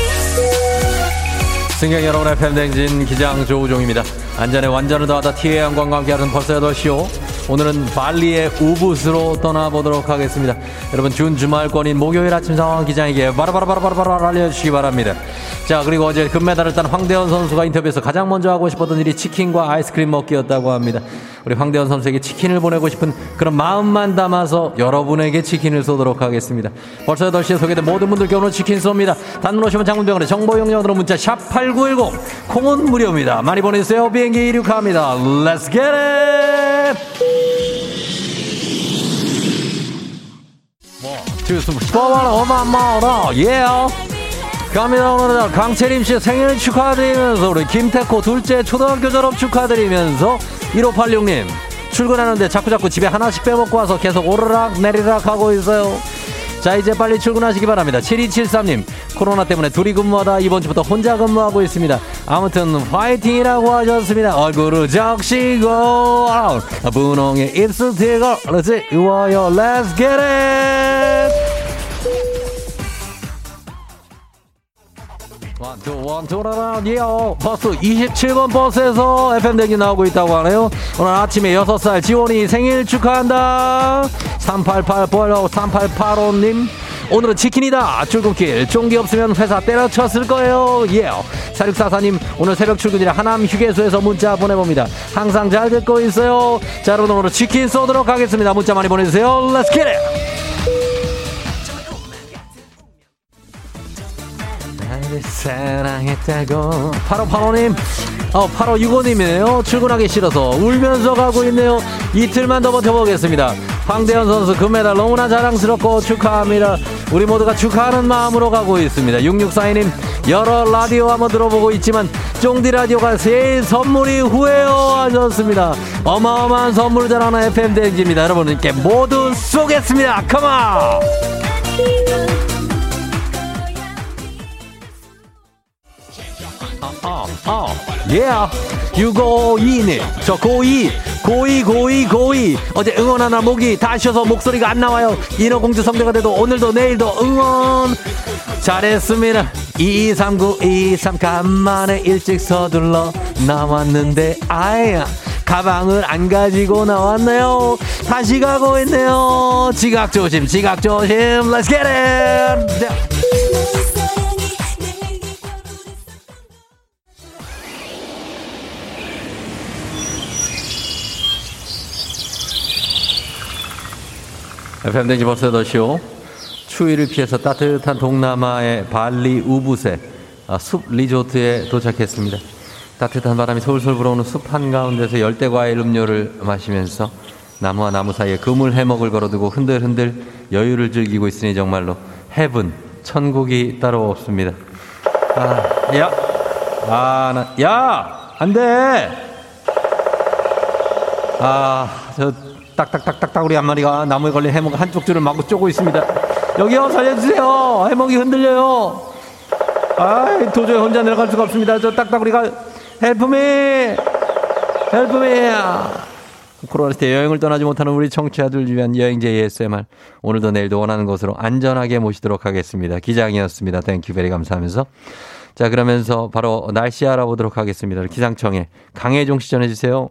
승객 여러분의 팬댕진 기장 조우종입니다. 안전에 완전을 더하다 항공과 함께하는 벌써 8시요. 오늘은 발리의 우붓으로 떠나보도록 하겠습니다. 여러분 준 주말권인 목요일 아침 상황 기장에게 바라바라바라바라 알려주시기 바랍니다. 자 그리고 어제 금메달을 딴 황대현 선수가 인터뷰에서 가장 먼저 하고 싶었던 일이 치킨과 아이스크림 먹기였다고 합니다. 우리 황대현 선수에게 치킨을 보내고 싶은 그런 마음만 담아서 여러분에게 치킨을 쏘도록 하겠습니다. 벌써 8시에 소개된 모든 분들께 오늘 치킨 쏩니다. 단문 오시면 장문병원에 정보 용량으로 문자 샵8910 콩은 무료입니다. 많이 보내주세요. 비행기 이륙합니다. Let's get it! 스포와라 어마마라. 예 갑니다. 오늘은 강채림 씨 생일 축하드리면서 우리 김태코 둘째 초등학교 졸업 축하드리면서 1586님 출근하는데 자꾸자꾸 집에 하나씩 빼먹고 와서 계속 오르락 내리락 하고 있어요 자 이제 빨리 출근하시기 바랍니다. 7273님 코로나 때문에 둘이 근무하다 이번 주부터 혼자 근무하고 있습니다. 아무튼 화이팅이라고 하셨습니다. 얼굴을 적시고 분홍의 입술 튀고 그렇지? Let's get it 원투 원투 라라 예요 버스 27번 버스에서 FM 대기 나오고 있다고 하네요. 오늘 아침에 6살 지원이 생일 축하한다. 388 3885님 오늘은 치킨이다. 출근길. 쫑기 없으면 회사 때려쳤을 거예요. 예. 사육사사님 오늘 새벽 출근이라 하남 휴게소에서 문자 보내봅니다. 항상 잘 듣고 있어요. 자 여러분 오늘 치킨 쏘도록 하겠습니다. 문자 많이 보내주세요. Let's get it 나를 사랑했다고. 8585님. 어, 8565님이네요. 출근하기 싫어서 울면서 가고 있네요. 이틀만 더 버텨보겠습니다. 황대현 선수 금메달 너무나 자랑스럽고 축하합니다. 우리 모두가 축하하는 마음으로 가고 있습니다. 6642님 여러 라디오 한번 들어보고 있지만 쫑디 라디오가 제일 선물이 후회요. 하셨습니다. 어마어마한 선물 자랑하는 FM 대행지입니다. 여러분께 모두 쏘겠습니다. 컴온 어, 어, 예. Yeah. 652님, 저 고2, 고2, 고2, 고2. 어제 응원하나 목이 다 쉬어서 목소리가 안 나와요. 인어공주 성대가 돼도 오늘도 내일도 응원. 잘했습니다. 2239, 223, 간만에 일찍 서둘러 나왔는데, 아야. 가방을 안 가지고 나왔네요. 다시 가고 있네요. 지각 조심, 지각 조심. Let's get it! FM 댕지 버스 더쇼 추위를 피해서 따뜻한 동남아의 발리 우붓에 아, 숲 리조트에 도착했습니다. 따뜻한 바람이 솔솔 불어오는 숲 한가운데서 열대과일 음료를 마시면서 나무와 나무 사이에 그물 해먹을 걸어두고 흔들흔들 여유를 즐기고 있으니 정말로 heaven 천국이 따로 없습니다. 아, 야, 아, 나, 야, 안 돼. 아, 저 딱딱딱 딱따구리 한 마리가 나무에 걸린 해먹 한쪽 줄을 마구 쪼고 있습니다. 여기요 살려주세요. 해먹이 흔들려요. 아 도저히 혼자 내려갈 수가 없습니다. 저 딱따구리가 help me help me 코로나 시대 여행을 떠나지 못하는 우리 청취자들 위한 여행제 ASMR. 오늘도 내일도 원하는 곳으로 안전하게 모시도록 하겠습니다. 기장이었습니다. thank you very 감사하면서. 자, 그러면서 바로 날씨 알아보도록 하겠습니다. 기상청에 강혜종 씨 전해 주세요.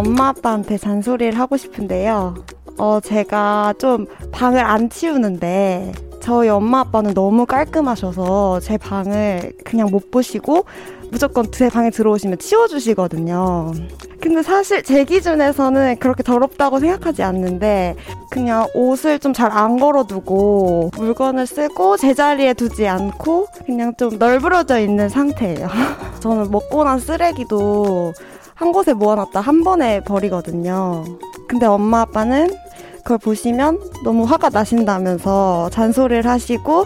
엄마 아빠한테 잔소리를 하고 싶은데요. 어, 제가 좀 방을 안 치우는데 저희 엄마 아빠는 너무 깔끔하셔서 제 방을 그냥 못 보시고 무조건 제 방에 들어오시면 치워주시거든요. 근데 사실 제 기준에서는 그렇게 더럽다고 생각하지 않는데 그냥 옷을 좀 잘 안 걸어두고 물건을 쓰고 제자리에 두지 않고 그냥 좀 널브러져 있는 상태예요. 저는 먹고 난 쓰레기도 한 곳에 모아놨다 한 번에 버리거든요. 근데 엄마 아빠는 그걸 보시면 너무 화가 나신다면서 잔소리를 하시고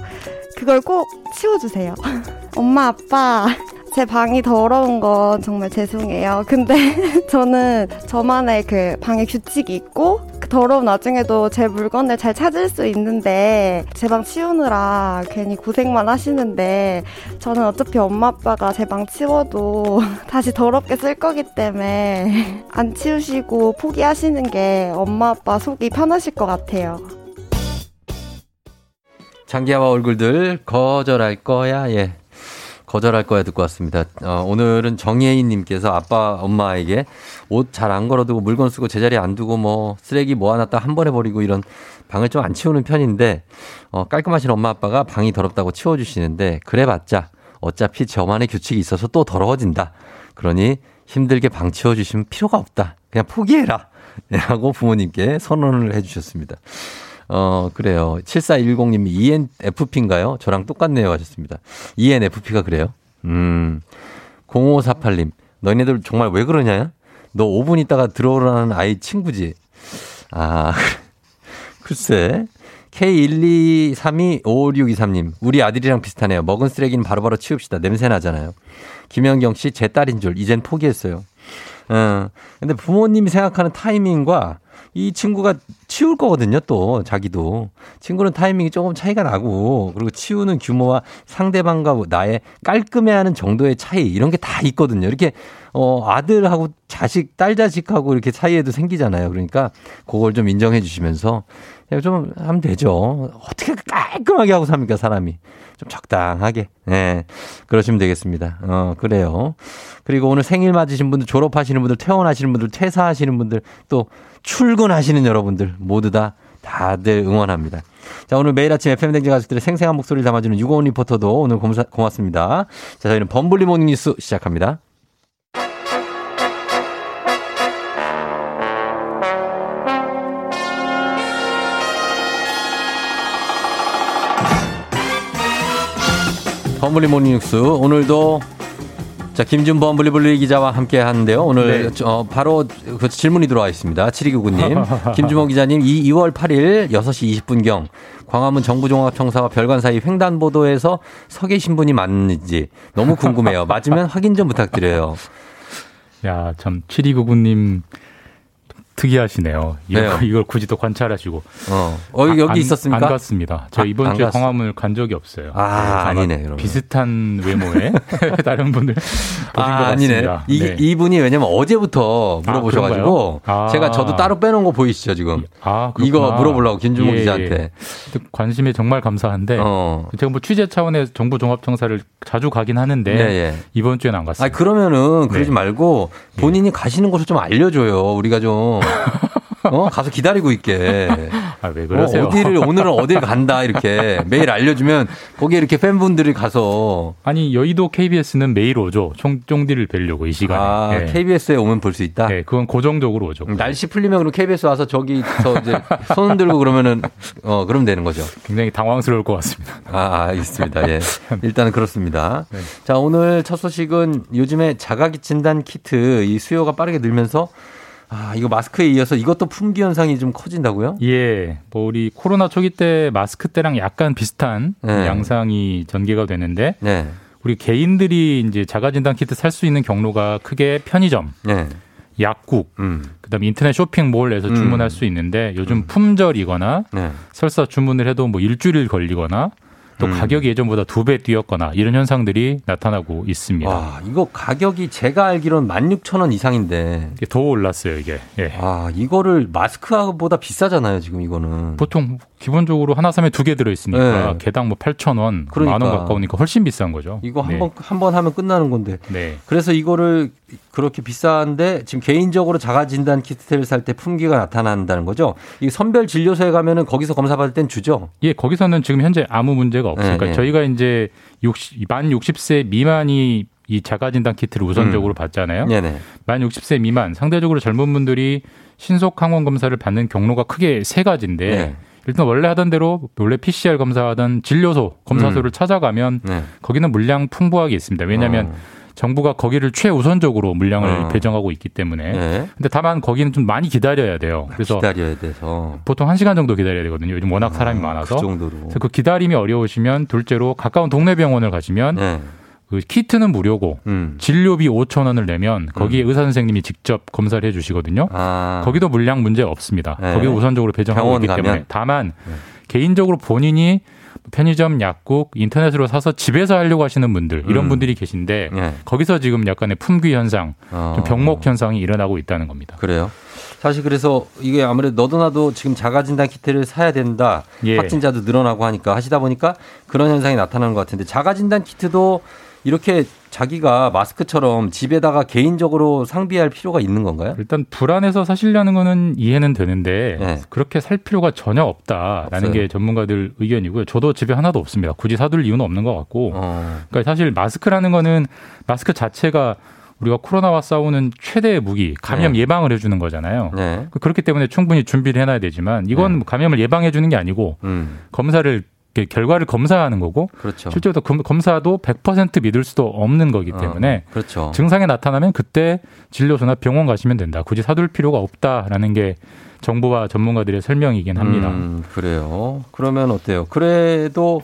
그걸 꼭 치워주세요. 엄마 아빠 제 방이 더러운 건 정말 죄송해요. 근데 저는 저만의 그 방에 규칙이 있고 그 더러운 와중에도 제 물건을 잘 찾을 수 있는데 제 방 치우느라 괜히 고생만 하시는데 저는 어차피 엄마 아빠가 제 방 치워도 다시 더럽게 쓸 거기 때문에 안 치우시고 포기하시는 게 엄마 아빠 속이 편하실 것 같아요. 장기하와 얼굴들 거절할 거야. 예. 거절할 거야 듣고 왔습니다. 어, 오늘은 정예인님께서 아빠 엄마에게 옷 잘 안 걸어두고 물건 쓰고 제자리에 안 두고 뭐 쓰레기 모아놨다 한 번에 버리고 이런 방을 좀 안 치우는 편인데 어, 깔끔하신 엄마 아빠가 방이 더럽다고 치워주시는데 그래봤자 어차피 저만의 규칙이 있어서 또 더러워진다. 그러니 힘들게 방 치워주시면 필요가 없다. 그냥 포기해라. 라고 부모님께 선언을 해주셨습니다. 어, 그래요. 7410님이 ENFP인가요? 저랑 똑같네요. 하셨습니다. ENFP가 그래요? 음. 0548님, 너희네들 정말 왜 그러냐? 너 5분 있다가 들어오라는 아이 친구지? 아, 글쎄. K123255623님, 우리 아들이랑 비슷하네요. 먹은 쓰레기는 바로바로 치웁시다. 냄새 나잖아요. 김현경 씨, 제 딸인 줄, 이젠 포기했어요. 어, 근데 부모님이 생각하는 타이밍과 이 친구가 치울 거거든요, 또, 자기도. 친구는 타이밍이 조금 차이가 나고, 그리고 치우는 규모와 상대방과 나의 깔끔해하는 정도의 차이, 이런 게 다 있거든요. 이렇게, 어, 아들하고 자식, 딸 자식하고 이렇게 사이에도 생기잖아요. 그러니까, 그걸 좀 인정해 주시면서, 좀 하면 되죠. 어떻게 깔끔하게 하고 삽니까, 사람이. 좀 적당하게. 예. 네, 그러시면 되겠습니다. 어, 그래요. 그리고 오늘 생일 맞으신 분들, 졸업하시는 분들, 퇴원하시는 분들, 퇴사하시는 분들, 또 출근하시는 여러분들 모두 다 다들 응원합니다. 자, 오늘 매일 아침 FM댕지 가족들의 생생한 목소리를 담아주는 유고원 리포터도 오늘 고맙습니다. 자, 저희는 범블리 morning 뉴스 시작합니다. 범블리 morning 뉴스 오늘도 자, 김준범 블리블리 기자와 함께 하는데요. 오늘 네. 어, 바로 그 질문이 들어와 있습니다. 7299님. 김준범 기자님, 이 2월 8일 6시 20분경 광화문 정부종합청사와 별관 사이 횡단보도에서 서 계신 분이 맞는지 너무 궁금해요. 맞으면 확인 좀 부탁드려요. 야, 참 7299님 특이하시네요. 이걸, 네요. 이걸 굳이 또 관찰하시고. 어, 어, 여기 안, 있었습니까? 안 갔습니다. 저 아, 이번 안 주에 갔어. 광화문을 간 적이 없어요. 아, 아마 아니네, 그러면. 비슷한 외모에 다른 분들 보신 것 아, 아니네. 같습니다. 이, 네. 이분이 왜냐면 어제부터 아, 물어보셔가지고? 아. 제가 저도 따로 빼놓은 거 보이시죠, 지금? 아, 이거 그렇구나. 물어보려고 김준모 예, 기자한테. 예. 관심에 정말 감사한데 어. 제가 뭐 취재 차원의 정부 종합청사를 자주 가긴 하는데 네, 예. 이번 주에는 안 아, 갔습니다. 그러면은 그러지 네. 말고 본인이 가시는 곳을 좀 알려줘요. 우리가 좀. 어? 가서 기다리고 있게. 아, 왜 그러세요? 어, 디를 오늘은 어딜 간다 이렇게 매일 알려주면 거기에 이렇게 팬분들이 가서 아니 여의도 KBS는 매일 오죠. 총 쫑디를 뵈려고 이 시간에. 아, 네. KBS에 오면 볼 수 있다. 네, 그건 고정적으로 오죠. 날씨 풀리면 그럼 KBS 와서 저기 저 이제 손 들고 그러면은 어 그럼 되는 거죠. 굉장히 당황스러울 것 같습니다. 아, 알겠습니다. 예. 일단은 그렇습니다. 네. 자, 오늘 첫 소식은 요즘에 자가기 진단 키트 이 수요가 빠르게 늘면서 아, 이거 마스크에 이어서 이것도 품귀 현상이 좀 커진다고요? 예, 뭐 우리 코로나 초기 때 마스크 때랑 약간 비슷한 네. 양상이 전개가 되는데 네. 우리 개인들이 이제 자가 진단 키트 살 수 있는 경로가 크게 편의점, 네. 약국, 음. 그다음에 인터넷 쇼핑몰에서 음. 주문할 수 있는데 요즘 품절이거나 네. 설사 주문을 해도 뭐 일주일 걸리거나 또 음. 가격이 예전보다 두 배 뛰었거나 이런 현상들이 나타나고 있습니다. 와, 이거 가격이 제가 알기로는 16,000원 이상인데. 더 올랐어요, 이게. 예. 아, 이거를 마스크보다 비싸잖아요, 지금 이거는. 보통 기본적으로 하나 사면 두개 들어 있으니까 네. 개당 뭐 8,000원, 그러니까. 만원 가까우니까 훨씬 비싼 거죠. 이거 한 네. 번, 한번 하면 끝나는 건데. 네. 그래서 이거를 그렇게 비싼데 지금 개인적으로 자가 진단 키트를 살 때 품귀가 나타난다는 거죠. 이 선별 진료소에 가면은 거기서 검사 받을 땐 주죠. 예, 거기서는 지금 현재 아무 문제가 없으니까 네, 네. 저희가 이제 60, 만 60세 미만이 이 자가 진단 키트를 우선적으로 음. 받잖아요. 네네. 만 60세 미만 상대적으로 젊은 분들이 신속 항원 검사를 받는 경로가 크게 세 가지인데 네. 일단 원래 하던 대로 원래 PCR 검사하던 진료소 검사소를 음. 찾아가면 네. 거기는 물량 풍부하게 있습니다. 왜냐하면 어. 정부가 거기를 최우선적으로 물량을 어. 배정하고 있기 때문에. 네. 근데 다만 거기는 좀 많이 기다려야 돼요. 그래서 기다려야 돼서. 보통 한시간 정도 기다려야 되거든요. 요즘 워낙 사람이 아, 많아서. 그 정도로. 그래서 그 기다림이 어려우시면 둘째로 가까운 동네 병원을 가시면 네. 그 키트는 무료고 음. 진료비 5천 원을 내면 거기에 의사 선생님이 직접 검사를 해주시거든요. 아. 거기도 물량 문제 없습니다. 네. 거기 우선적으로 배정하고 있기 가면? 때문에 다만 네. 개인적으로 본인이 편의점, 약국, 인터넷으로 사서 집에서 하려고 하시는 분들 이런 음. 분들이 계신데 네. 거기서 지금 약간의 품귀 현상, 어. 좀 병목 현상이 일어나고 있다는 겁니다. 그래요. 사실 그래서 이게 아무래도 너도 나도 지금 자가진단 키트를 사야 된다. 예. 확진자도 늘어나고 하니까 하시다 보니까 그런 현상이 나타나는 것 같은데 자가진단 키트도 이렇게 자기가 마스크처럼 집에다가 개인적으로 상비할 필요가 있는 건가요? 일단 불안해서 사시려는 거는 이해는 되는데 네. 그렇게 살 필요가 전혀 없다라는 없어요. 게 전문가들 의견이고요. 저도 집에 하나도 없습니다. 굳이 사둘 이유는 없는 것 같고. 어. 그러니까 사실 마스크라는 거는 마스크 자체가 우리가 코로나와 싸우는 최대의 무기, 감염 네. 예방을 해주는 거잖아요. 네. 그렇기 때문에 충분히 준비를 해놔야 되지만 이건 네. 뭐 감염을 예방해 주는 게 아니고 음. 검사를 결과를 검사하는 거고 그렇죠. 실제로 검- 검사도 100% 믿을 수도 없는 거기 때문에 어, 그렇죠. 증상이 나타나면 그때 진료소나 병원 가시면 된다. 굳이 사둘 필요가 없다라는 게 정부와 전문가들의 설명이긴 합니다. 음, 그래요. 그러면 어때요? 그래도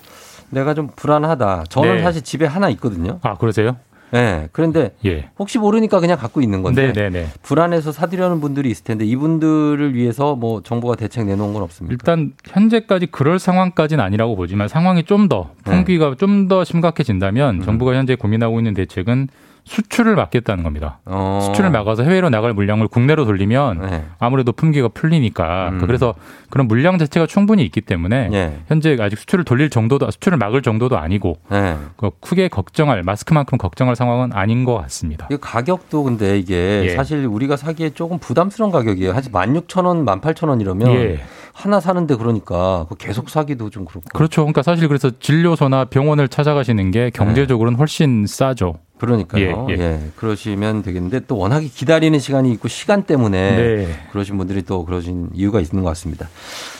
내가 좀 불안하다. 저는 네. 사실 집에 하나 있거든요. 아 그러세요? 네. 그런데 예. 혹시 모르니까 그냥 갖고 있는 건데 네네네. 불안해서 사드려는 분들이 있을 텐데 이분들을 위해서 뭐 정부가 대책 내놓은 건 없습니까? 일단 현재까지 그럴 상황까지는 아니라고 보지만 상황이 좀더 네. 풍기가 좀더 심각해진다면 음. 정부가 현재 고민하고 있는 대책은 수출을 막겠다는 겁니다. 어. 수출을 막아서 해외로 나갈 물량을 국내로 돌리면 네. 아무래도 품귀가 풀리니까 음. 그래서 그런 물량 자체가 충분히 있기 때문에 예. 현재 아직 수출을 돌릴 정도도 수출을 막을 정도도 아니고 네. 그 크게 걱정할 마스크만큼 걱정할 상황은 아닌 것 같습니다. 이 가격도 근데 이게 예. 사실 우리가 사기에 조금 부담스러운 가격이에요. 한 16,000원, 18,000원이라면 예. 하나 사는데 그러니까 계속 사기도 좀 그렇고. 그렇죠. 그러니까 사실 그래서 진료소나 병원을 찾아가시는 게 경제적으로는 훨씬 싸죠. 그러니까요. 예, 예, 예. 그러시면 되겠는데 또 워낙에 기다리는 시간이 있고 시간 때문에 네. 그러신 분들이 또 그러신 이유가 있는 것 같습니다.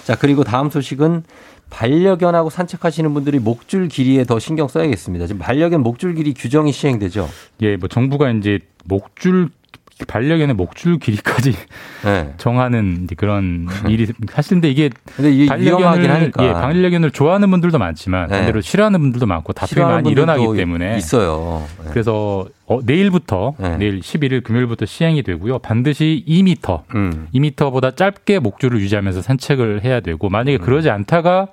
자, 그리고 다음 소식은 반려견하고 산책하시는 분들이 목줄 길이에 더 신경 써야겠습니다. 지금 반려견 목줄 길이 규정이 시행되죠. 예, 뭐 정부가 이제 목줄 반려견의 목줄 길이까지 네. 정하는 그런 일이 사실 근데 이게 근데 이게 하니까. 예, 반려견을 좋아하는 분들도 많지만 네. 반대로 싫어하는 분들도 많고 다툼이 많이 일어나기 때문에 있어요. 네. 그래서 어, 내일부터 네. 내일 11일 금요일부터 시행이 되고요. 반드시 2m, 음. 2m보다 짧게 목줄을 유지하면서 산책을 해야 되고 만약에 음. 그러지 않다가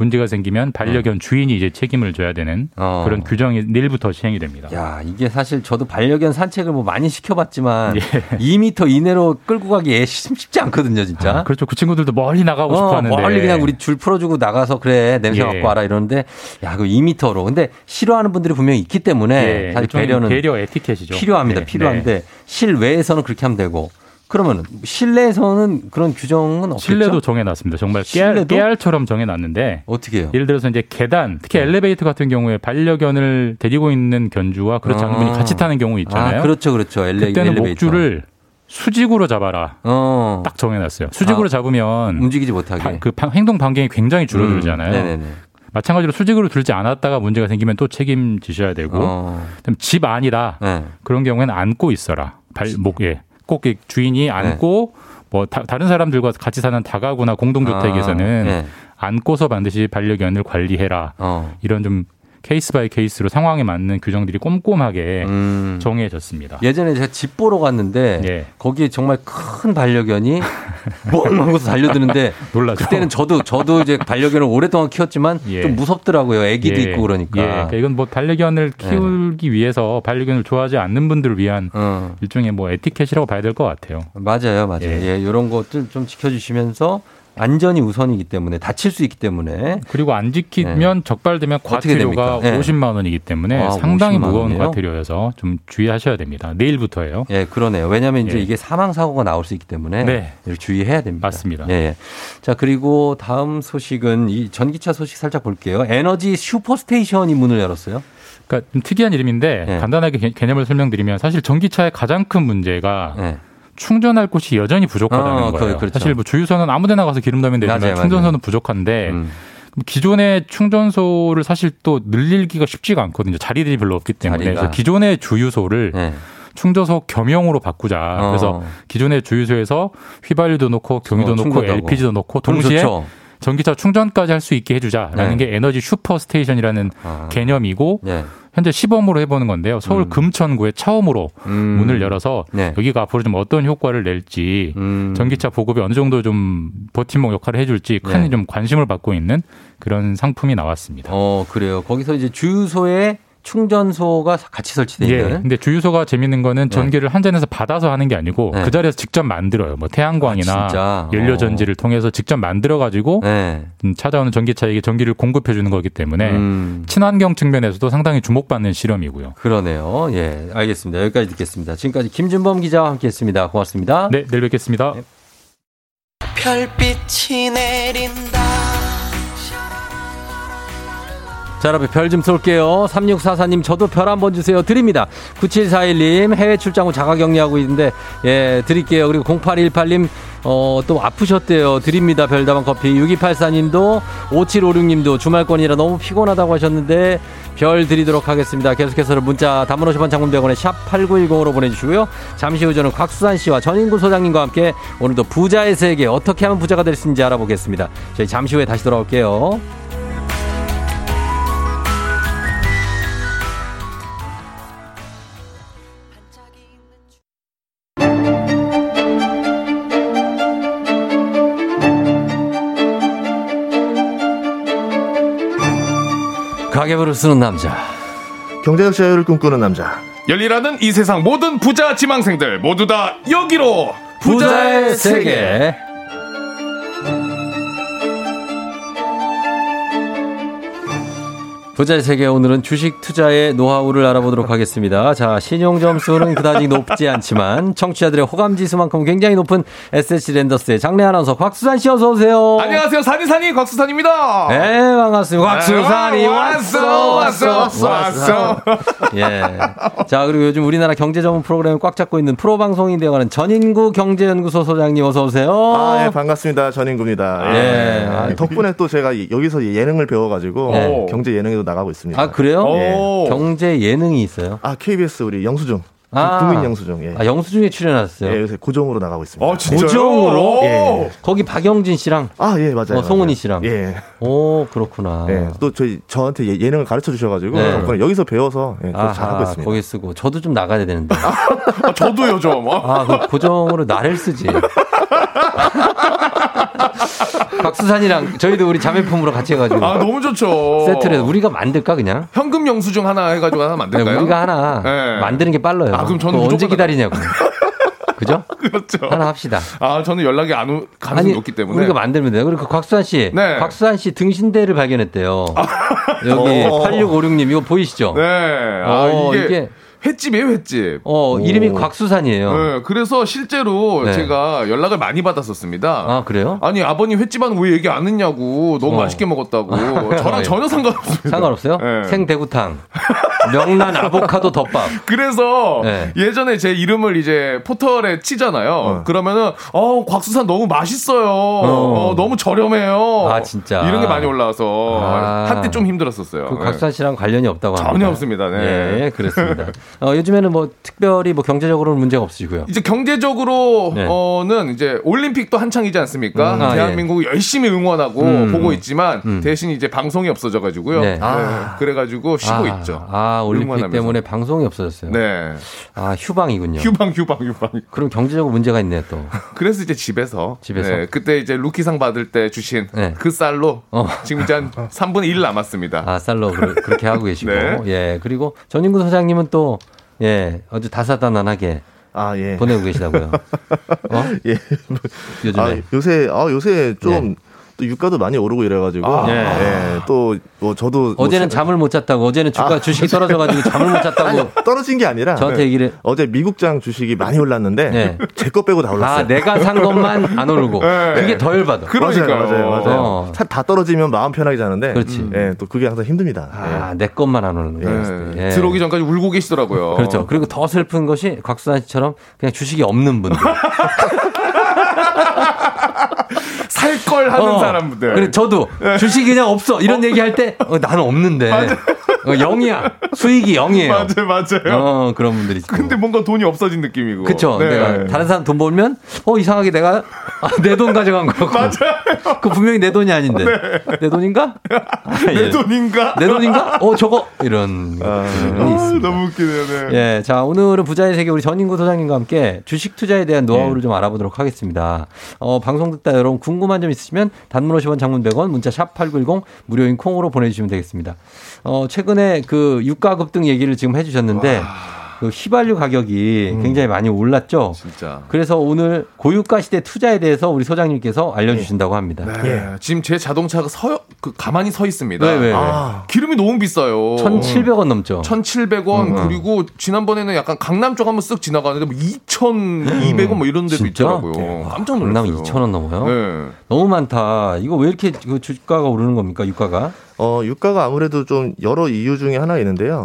문제가 생기면 반려견 주인이 이제 책임을 져야 되는 네. 어. 그런 규정이 내일부터 시행이 됩니다. 야, 이게 사실 저도 반려견 산책을 뭐 많이 시켜봤지만 예. 2m 이내로 끌고 가기 애 쉽지 않거든요, 진짜. 아, 그렇죠. 그 친구들도 멀리 나가고 싶어 어, 하는데 멀리 그냥 우리 줄 풀어주고 나가서 그래 냄새 예. 맡고 와라 이러는데 야, 그 2m로. 근데 싫어하는 분들이 분명히 있기 때문에 예, 사실 배려는 배려 에티켓이죠. 필요합니다. 네, 필요한데 네. 실외에서는 그렇게 하면 되고 그러면 실내에서는 그런 규정은 없겠죠? 실내도 정해놨습니다. 정말 깨알? 깨알처럼 정해놨는데 어떻게 해요? 예를 들어서 이제 계단, 특히 네. 엘리베이터 같은 경우에 반려견을 데리고 있는 견주와 그렇지 않은 분이 아. 같이 타는 경우 있잖아요. 아, 그렇죠, 그렇죠. 엘레, 그때는 엘리베이터. 목줄을 수직으로 잡아라. 어. 딱 정해놨어요. 수직으로 아, 잡으면 움직이지 못하게. 바- 그 방- 행동 반경이 굉장히 줄어들잖아요. 음, 네네네. 마찬가지로 수직으로 들지 않았다가 문제가 생기면 또 책임지셔야 되고 어. 집 안이다. 네. 그런 경우에는 안고 있어라. 발목에 꼭이 주인이 안고 뭐 다, 른 사람들과 같이 사는 다가구나 공동주택에서는 아, 네. 안고서 반드시 반려견을 관리해라. 어. 이런 좀 case by case로 상황에 맞는 규정들이 꼼꼼하게 음. 정해졌습니다. 예전에 제가 집 보러 갔는데 예. 거기에 정말 큰 반려견이 멍 하고서 달려드는데 놀라죠. 그때는 저도 저도 이제 반려견을 오랫동안 키웠지만 예. 좀 무섭더라고요. 애기도 예. 있고 그러니까. 예. 그러니까 이건 뭐 반려견을 키우기 위해서 반려견을 좋아하지 않는 분들을 위한 어. 일종의 뭐 에티켓이라고 봐야 될 것 같아요. 맞아요, 맞아요. 예. 이런 것들 좀 지켜주시면서 안전이 우선이기 때문에 다칠 수 있기 때문에 그리고 안 지키면 적발되면 네. 어떻게 과태료가? 예. 50만 원이기 때문에 아, 상당히 50만 무거운 원이에요? 과태료여서 좀 주의하셔야 됩니다. 내일부터예요. 예, 그러네요. 왜냐하면 이제 예. 이게 사망 사고가 나올 수 있기 때문에 네. 주의해야 됩니다. 맞습니다. 예, 예. 자 그리고 다음 소식은 이 전기차 소식 살짝 볼게요. 에너지 슈퍼스테이션이 문을 열었어요. 그러니까 좀 특이한 이름인데 예. 간단하게 개- 개념을 설명드리면 사실 전기차의 가장 큰 문제가 예. 충전할 곳이 여전히 부족하다는 어, 거예요. 그- 그렇죠. 사실 뭐 주유소는 아무데나 가서 기름 넣으면 되지만 맞아요, 충전소는 맞아요. 부족한데 음. 기존의 충전소를 사실 또 늘리기가 쉽지가 않거든요. 자리들이 별로 없기 때문에 자리가. 그래서 기존의 주유소를 예. 충전소 겸용으로 바꾸자. 어. 그래서 기존의 주유소에서 휘발유도 넣고 경유도 어, 넣고. LPG도 넣고 동시에. 전기차 충전까지 할 수 있게 해주자라는 네. 게 에너지 super station이라는 아. 개념이고 예. 현재 시범으로 해보는 건데요. 서울 금천구에 처음으로 음. 문을 열어서 네. 여기가 앞으로 좀 어떤 효과를 낼지 음. 전기차 보급이 어느 정도 좀 버팀목 역할을 해줄지 큰 네. 좀 관심을 받고 있는 그런 상품이 나왔습니다. 어 그래요. 거기서 이제 주유소에 충전소가 같이 설치돼 예. 있는. 근데 주유소가 재밌는 거는 전기를 한 잔에서 받아서 하는 게 아니고 네. 그 자리에서 직접 만들어요. 뭐 태양광이나 아, 진짜? 연료 어. 전지를 통해서 직접 만들어 가지고 네. 음, 찾아오는 전기차에게 전기를 공급해 주는 거기 때문에 음. 친환경 측면에서도 상당히 주목받는 실험이고요. 그러네요. 예, 알겠습니다. 여기까지 듣겠습니다. 지금까지 김준범 기자와 함께 했습니다. 고맙습니다. 네, 내일 뵙겠습니다. 별빛이 내린다 자, 여러분 별 좀 쏠게요. 3644님 저도 별 한 번 주세요. 드립니다. 9741님 해외 출장 후 자가 격리하고 있는데 예, 드릴게요. 그리고 0818님 어, 또 아프셨대요. 드립니다. 별다방 커피. 6284님도 5756님도 주말권이라 너무 피곤하다고 하셨는데 별 드리도록 하겠습니다. 계속해서 문자 담은 50원 장문병원에 샵 8910으로 보내주시고요. 잠시 후 저는 곽수산 씨와 전인구 소장님과 함께 오늘도 부자의 세계 어떻게 하면 부자가 될 수 있는지 알아보겠습니다. 저희 잠시 후에 다시 돌아올게요. 가계부를 쓰는 남자. 경제적 자유를 꿈꾸는 남자. 열일하는 이 세상 모든 부자 지망생들 모두 다 여기로 부자의 세계. 부자의 세계 오늘은 주식 투자의 노하우를 알아보도록 하겠습니다. 자, 신용 점수는 그다지 높지 않지만 청취자들의 호감 지수만큼 굉장히 높은 SSC 랜더스의 장래 아나운서 곽수산 씨 어서 오세요. 안녕하세요 산이산이 곽수산입니다 네, 반갑습니다. 곽수산이 네, 왔어, 왔어, 왔어, 왔어. 예. 자, 그리고 요즘 우리나라 경제 전문 프로그램을 꽉 잡고 있는 프로 방송인 되어가는 전인구 경제연구소 소장님 어서 오세요. 아, 예, 반갑습니다. 전인구입니다. 예. 아, 덕분에 또 제가 여기서 예능을 배워 가지고 네. 경제 예능에도 나가고 있습니다. 아, 그래요? 예. 경제 예능이 있어요. 아, KBS 우리 영수증. 아. 국민 영수증. 예. 아, 영수증에 출연하셨어요. 예, 요새 고정으로 나가고 있습니다. 어 진짜요? 고정으로? 예. 거기 박영진 씨랑 아, 예, 맞아요. 어, 송은이 맞아요. 씨랑. 예. 오, 그렇구나. 예. 또 저희 저한테 예- 예능을 가르쳐 주셔 가지고 네. 덕분에 여기서 배워서 예, 또 아하, 잘하고 있습니다. 거기 쓰고 저도 좀 나가야 되는데. 아, 저도요 좀 어. 아, 그 고정으로 나를 쓰지. 박수산이랑 저희도 우리 자매품으로 같이 해가지고 아 너무 좋죠 세트를 해서 우리가 만들까 그냥? 현금 영수증 하나 해가지고 하나 네, 만들까요? 우리가 하나 네. 만드는 게 빨라요. 아, 그럼 저는 언제 기다리냐고. 그죠? 그렇죠 하나 합시다. 아 저는 연락이 안 오, 가능성이 높기 때문에 우리가 만들면 돼요. 그리고 곽수환 씨, 네. 곽수환 씨 등신대를 발견했대요. 여기 어. 8656님 이거 보이시죠? 네. 아, 어, 이게, 이게 횟집이에요, 횟집. 어, 이름이 곽수산이에요. 네, 그래서 실제로 네. 제가 연락을 많이 받았었습니다. 아, 그래요? 아니, 아버님 횟집 하는 거왜 얘기 안 했냐고. 너무 어. 맛있게 먹었다고. 저랑 예. 전혀 상관없습니다. 상관없어요? 네. 생대구탕, 명란 아보카도 덮밥. 그래서 네. 예전에 제 이름을 이제 포털에 치잖아요. 그러면은 어 곽수산 너무 맛있어요. 어, 너무 저렴해요. 아, 진짜. 이런 게 많이 올라와서 아. 한때 좀 힘들었었어요. 그 네. 곽수산 씨랑 관련이 없다고 합니다. 전혀 없습니다. 네. 예, 그렇습니다. 어, 요즘에는 뭐 특별히 뭐 경제적으로는 문제가 없으시고요. 이제 경제적으로는 네. 이제 올림픽도 한창이지 않습니까? 음, 아, 대한민국이 열심히 응원하고 음. 보고 있지만 음. 대신 이제 방송이 없어져가지고요. 네. 네. 아. 그래가지고 쉬고 아, 있죠. 아, 올림픽 응원하면서. 때문에 방송이 없어졌어요. 네. 아, 휴방이군요. 휴방, 휴방, 휴방. 그럼 경제적으로 문제가 있네요, 또. 그래서 이제 집에서 집에서? 네, 그때 이제 루키상 받을 때 주신 네. 그 쌀로 어. 지금 이제 한 3분의 1 남았습니다. 아, 쌀로 그, 렇게 하고 계시고. 네. 예. 그리고 전인구 소장님은 또, 예, 아주 다사다난하게 아, 예. 보내고 계시다고요. 어? 예. 요즘에. 아, 요새 아 요새 좀 또 유가도 많이 오르고 이래가지고 아. 예. 또뭐 저도 뭐 어제는 세- 잠을 못 잤다고. 어제는 주가 아. 주식이 떨어져가지고 잠을 못 잤다고. 아니, 떨어진 게 아니라 저한테 얘기를- 어제 미국장 주식이 많이 올랐는데 네. 제거 빼고 다 올랐어요. 아, 내가 산 것만 안 오르고. 네. 그게 더 열받아. 그러니까요. 맞아요, 맞아요, 맞아요. 어. 차다 떨어지면 마음 편하게 자는데, 그렇지. 예, 또 그게 항상 힘듭니다. 아, 내 것만 안 오르는 거예요. 네. 들어오기 전까지 울고 계시더라고요. 그렇죠. 그리고 더 슬픈 것이 곽수산 씨처럼 그냥 주식이 없는 분들. 살 걸 하는 어. 사람들. 그래 저도 주식이 그냥 없어 이런 얘기 할 때 어, 나는 없는데 어, 0이야 수익이 0이에요. 맞아요, 맞아요. 어 그런 분들이 있고. 근데 뭔가 돈이 없어진 느낌이고. 그쵸. 네. 내가 다른 사람 돈 벌면 어 이상하게 내가 내돈 가져간 거고. 맞아요. 그 분명히 내 돈이 아닌데 내 돈인가? 아, 네. 내 예. 돈인가? 내 돈인가? 어 저거 이런 아, 있습니다. 너무 웃기네요. 네. 예, 자 오늘은 부자의 세계 우리 전인구 소장님과 함께 주식 투자에 대한 노하우를 좀 알아보도록 하겠습니다. 어, 방송 듣다 여러분 궁금한 점 있으시면 단문 50원, 장문 100원, 문자 샵 #8910 무료인 콩으로 보내주시면 되겠습니다. 어, 최근에 그 유가 급등 얘기를 지금 해주셨는데. 그 휘발유 가격이 굉장히 많이 올랐죠. 진짜. 그래서 오늘 고유가 시대 투자에 대해서 우리 소장님께서 알려주신다고 합니다. 네. 지금 제 자동차가 서, 그 가만히 서 있습니다. 왜, 왜, 왜? 아, 기름이 너무 비싸요. 1,700원 넘죠. 1,700원 음, 음. 그리고 지난번에는 약간 강남 쪽 한번 쓱 지나가는데 뭐 2,200원 뭐 이런 데도 진짜? 있더라고요. 깜짝 놀랐어요. 강남 2,000원 넘어요? 네. 너무 많다. 이거 왜 이렇게 그 주가가 오르는 겁니까? 유가가? 어, 유가가 아무래도 좀 여러 이유 중에 하나 있는데요.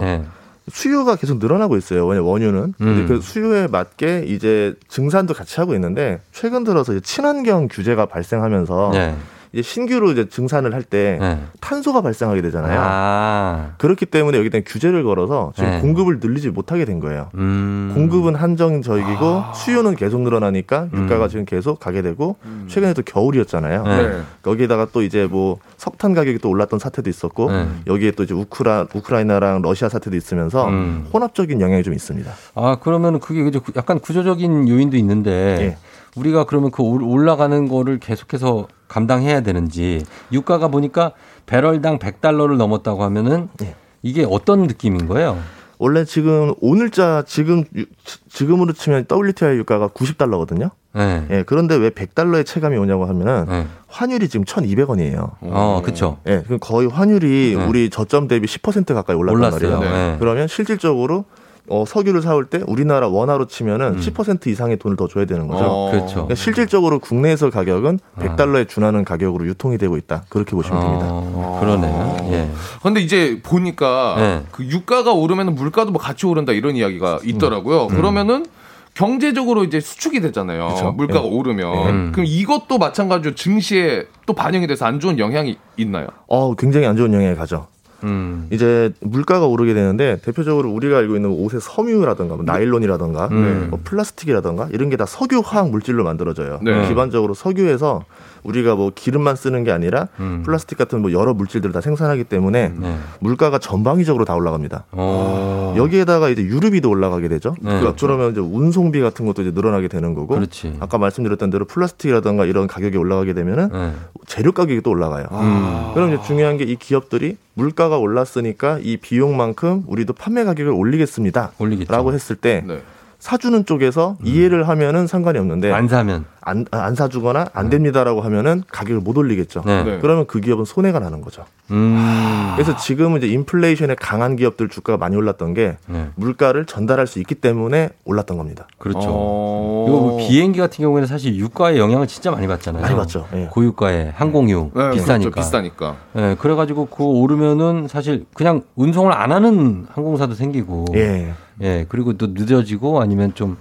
네. 수요가 계속 늘어나고 있어요. 왜냐 원유는. 음. 그 수요에 맞게 이제 증산도 같이 하고 있는데 최근 들어서 친환경 규제가 발생하면서 네. 이제 신규로 이제 증산을 할때 네. 탄소가 발생하게 되잖아요. 아. 그렇기 때문에 여기다 규제를 걸어서 지금 네. 공급을 늘리지 못하게 된 거예요. 음. 공급은 한정적이고 아. 수요는 계속 늘어나니까 유가가 음. 지금 계속 가게 되고 최근에 또 겨울이었잖아요. 네. 거기에다가 또 이제 뭐 석탄 가격이 또 올랐던 사태도 있었고 네. 여기에 또 이제 우크라 우크라이나랑 러시아 사태도 있으면서 음. 혼합적인 영향이 좀 있습니다. 아, 그러면 그게 이제 약간 구조적인 요인도 있는데 예. 우리가 그러면 그 올- 올라가는 거를 계속해서 감당해야 되는지 유가가 보니까 배럴당 100달러를 넘었다고 하면은 예. 이게 어떤 느낌인 거예요? 원래 지금 오늘자 지금 유- 지금으로 치면 WTI 유가가 90달러거든요. 네. 예, 그런데 왜 100달러의 체감이 오냐고 하면은 네. 환율이 지금 1,200원이에요. 어, 그쵸. 예, 그럼 거의 환율이 네. 우리 저점 대비 10% 가까이 올랐단 올랐어요. 말이에요. 네. 그러면 실질적으로 어, 석유를 사올 때 우리나라 원화로 치면은 음. 10% 이상의 돈을 더 줘야 되는 거죠. 어. 그렇죠. 그러니까 실질적으로 국내에서 가격은 100달러에 준하는 가격으로 유통이 되고 있다. 그렇게 보시면 됩니다. 어, 그러네요. 예. 근데 이제 보니까 네. 그 유가가 오르면 물가도 뭐 같이 오른다 이런 이야기가 있더라고요. 그러면은 경제적으로 이제 수축이 되잖아요. 그쵸. 물가가 예. 오르면. 음. 그럼 이것도 마찬가지로 증시에 또 반영이 돼서 안 좋은 영향이 있나요? 어, 굉장히 안 좋은 영향이 가죠. 음. 이제 물가가 오르게 되는데 대표적으로 우리가 알고 있는 옷의 섬유라든가 뭐 나일론이라든가 음. 뭐 플라스틱이라든가 이런 게 다 석유 화학 물질로 만들어져요. 네. 기반적으로 석유에서 우리가 뭐 기름만 쓰는 게 아니라 음. 플라스틱 같은 뭐 여러 물질들을 다 생산하기 때문에 네. 물가가 전방위적으로 다 올라갑니다. 어. 여기에다가 이제 유류비도 올라가게 되죠. 네. 그 그러면 이제 운송비 같은 것도 이제 늘어나게 되는 거고. 그렇지. 아까 말씀드렸던 대로 플라스틱이라든가 이런 가격이 올라가게 되면은 네. 재료 가격이 또 올라가요. 음. 그럼 이제 중요한 게 이 기업들이 물가가 올랐으니까 이 비용만큼 우리도 판매 가격을 올리겠습니다. 올리겠죠. 라고 했을 때 네. 사주는 쪽에서 이해를 하면은 상관이 없는데 안 사면. 안, 안 사주거나 안 됩니다라고 하면은 가격을 못 올리겠죠. 네. 네. 그러면 그 기업은 손해가 나는 거죠. 음. 그래서 지금은 이제 인플레이션에 강한 기업들 주가가 많이 올랐던 게 네. 물가를 전달할 수 있기 때문에 올랐던 겁니다. 그렇죠. 어. 이거 뭐 비행기 같은 경우에는 사실 유가의 영향을 진짜 많이 받잖아요. 많이 받죠. 예. 고유가에 항공유 네, 비싸니까. 그렇죠. 비싸니까. 예, 그래가지고 그거 오르면은 사실 그냥 운송을 안 하는 항공사도 생기고. 예. 예, 그리고 또 늦어지고 아니면 좀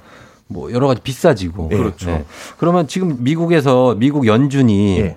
뭐 여러 가지 비싸지고. 예, 그렇죠. 그러면 지금 미국에서 미국 연준이 예.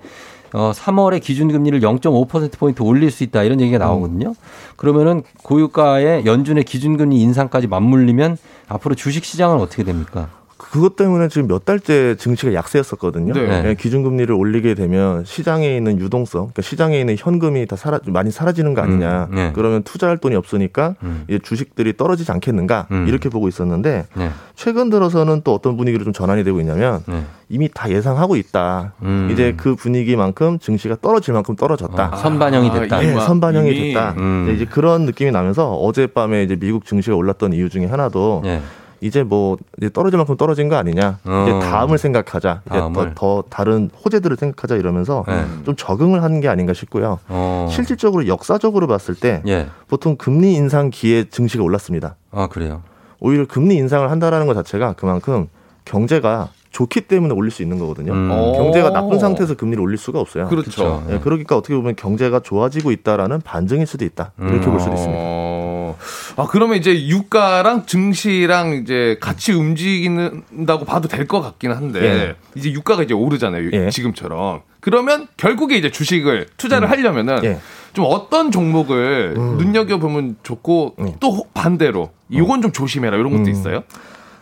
어, 3월에 기준 금리를 0.5%포인트 올릴 수 있다 이런 얘기가 나오거든요. 그러면은 고유가의 연준의 기준 금리 인상까지 맞물리면 앞으로 주식 시장은 어떻게 됩니까? 그것 때문에 지금 몇 달째 증시가 약세였었거든요. 네. 예, 기준금리를 올리게 되면 시장에 있는 유동성, 그러니까 시장에 있는 현금이 다 사라, 많이 사라지는 거 아니냐. 음, 네. 그러면 투자할 돈이 없으니까 음. 이제 주식들이 떨어지지 않겠는가 음. 이렇게 보고 있었는데 네. 최근 들어서는 또 어떤 분위기로 좀 전환이 되고 있냐면 네. 이미 다 예상하고 있다. 음. 이제 그 분위기만큼 증시가 떨어질 만큼 떨어졌다. 아, 선반영이 됐다. 예, 선반영이 이미. 됐다. 음. 네, 이제 그런 느낌이 나면서 어젯밤에 이제 미국 증시가 올랐던 이유 중에 하나도 예. 이제 뭐 이제 떨어질 만큼 떨어진 거 아니냐. 어. 이제 다음을 생각하자. 이제 다음을. 더, 더 다른 호재들을 생각하자 이러면서 네. 좀 적응을 하는 게 아닌가 싶고요. 어. 실질적으로 역사적으로 봤을 때 예. 보통 금리 인상 기에 증시가 올랐습니다. 아, 그래요. 오히려 금리 인상을 한다라는 것 자체가 그만큼 경제가 좋기 때문에 올릴 수 있는 거거든요. 음. 경제가 오. 나쁜 상태에서 금리를 올릴 수가 없어요. 그렇죠. 예, 그러니까 어떻게 보면 경제가 좋아지고 있다라는 반증일 수도 있다. 이렇게 볼 수도 있습니다. 어, 아 그러면 이제 유가랑 증시랑 이제 같이 움직인다고 봐도 될 것 같긴 한데 예. 이제 유가가 이제 오르잖아요 예. 지금처럼 그러면 결국에 이제 주식을 투자를 하려면은 예. 좀 어떤 종목을 눈여겨 보면 좋고 또 반대로 이건 좀 조심해라 이런 것도 음. 있어요.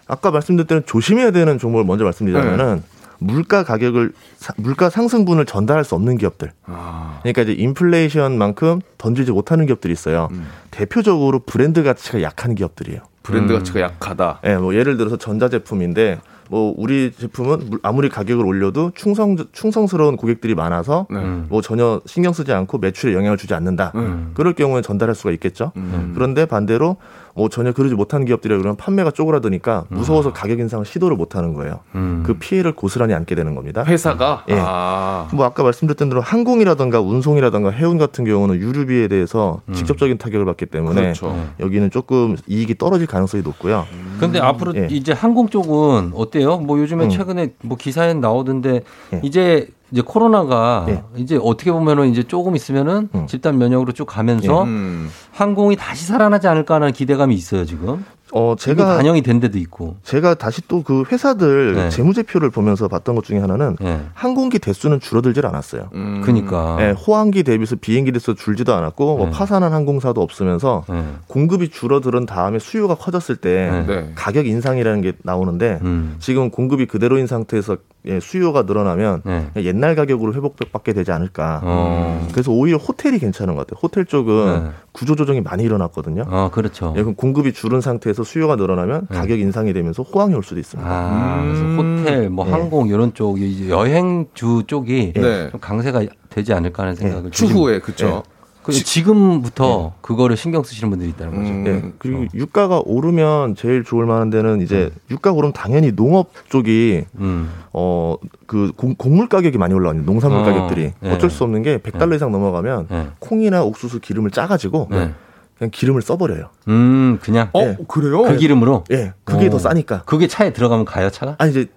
아까 말씀드렸던 조심해야 되는 종목을 먼저 말씀드리자면은 물가 가격을 사- 물가 상승분을 전달할 수 없는 기업들. 그러니까 이제 인플레이션만큼 던지지 못하는 기업들이 있어요. 대표적으로 브랜드 가치가 약한 기업들이에요. 브랜드 가치가 약하다. 예, 뭐 예를 들어서 전자 제품인데 뭐 우리 제품은 물- 아무리 가격을 올려도 충성 충성스러운 고객들이 많아서 네. 뭐 전혀 신경 쓰지 않고 매출에 영향을 주지 않는다. 음. 그럴 경우에 전달할 수가 있겠죠. 그런데 반대로 뭐 전혀 그러지 못한 기업들이 그러면 판매가 쪼그라드니까 무서워서 가격 인상을 시도를 못 하는 거예요. 음. 그 피해를 고스란히 안게 되는 겁니다. 회사가 예. 아. 뭐 아까 말씀드렸던 대로 항공이라든가 운송이라든가 해운 같은 경우는 유류비에 대해서 음. 직접적인 타격을 받기 때문에 그렇죠. 여기는 조금 이익이 떨어질 가능성이 높고요. 근데 앞으로 예. 이제 항공 쪽은 어때요? 뭐 요즘에 음. 최근에 뭐 기사에 나오던데 예. 이제 이제 코로나가 예. 이제 어떻게 보면은 이제 조금 있으면은 음. 집단 면역으로 쭉 가면서 음. 항공이 다시 살아나지 않을까 하는 기대감이 있어요 지금. 어 제가 반영이 된 데도 있고. 제가 다시 또 그 회사들 네. 재무제표를 보면서 봤던 것 중에 하나는 예. 항공기 대수는 줄어들질 않았어요. 음. 그러니까. 예, 호항기 대비해서 비행기 대수 줄지도 않았고 뭐 네. 파산한 항공사도 없으면서 예. 공급이 줄어드는 다음에 수요가 커졌을 때 네. 네. 가격 인상이라는 게 나오는데 음. 지금 공급이 그대로인 상태에서 예, 수요가 늘어나면 네. 옛날 가격으로 회복받게 되지 않을까. 어. 그래서 오히려 호텔이 괜찮은 것 같아요. 호텔 쪽은 네. 구조 조정이 많이 일어났거든요. 어, 그렇죠. 예, 그럼 공급이 줄은 상태에서 수요가 늘어나면 네. 가격 인상이 되면서 호황이 올 수도 있습니다. 아, 그래서 음. 호텔, 뭐 예. 항공 이런 쪽, 여행주 쪽이 네. 좀 강세가 되지 않을까 하는 생각을 추후에 그렇죠. 좀- 그 지금부터 그거를 신경 쓰시는 분들이 있다는 거죠. 음. 네. 그리고 유가가 오르면 제일 좋을 만한 데는 이제 유가 오르면 당연히 농업 쪽이 음. 어그 곡물 가격이 많이 올라가요. 농산물 어, 가격들이 네. 어쩔 수 없는 게 100달러 이상 넘어가면 네. 콩이나 옥수수 기름을 짜가지고 네. 그냥 기름을 써버려요. 음, 그냥 어 예. 그래요? 그 기름으로. 예, 그게 어. 더 싸니까. 그게 차에 들어가면 가요, 차가? 아니 이제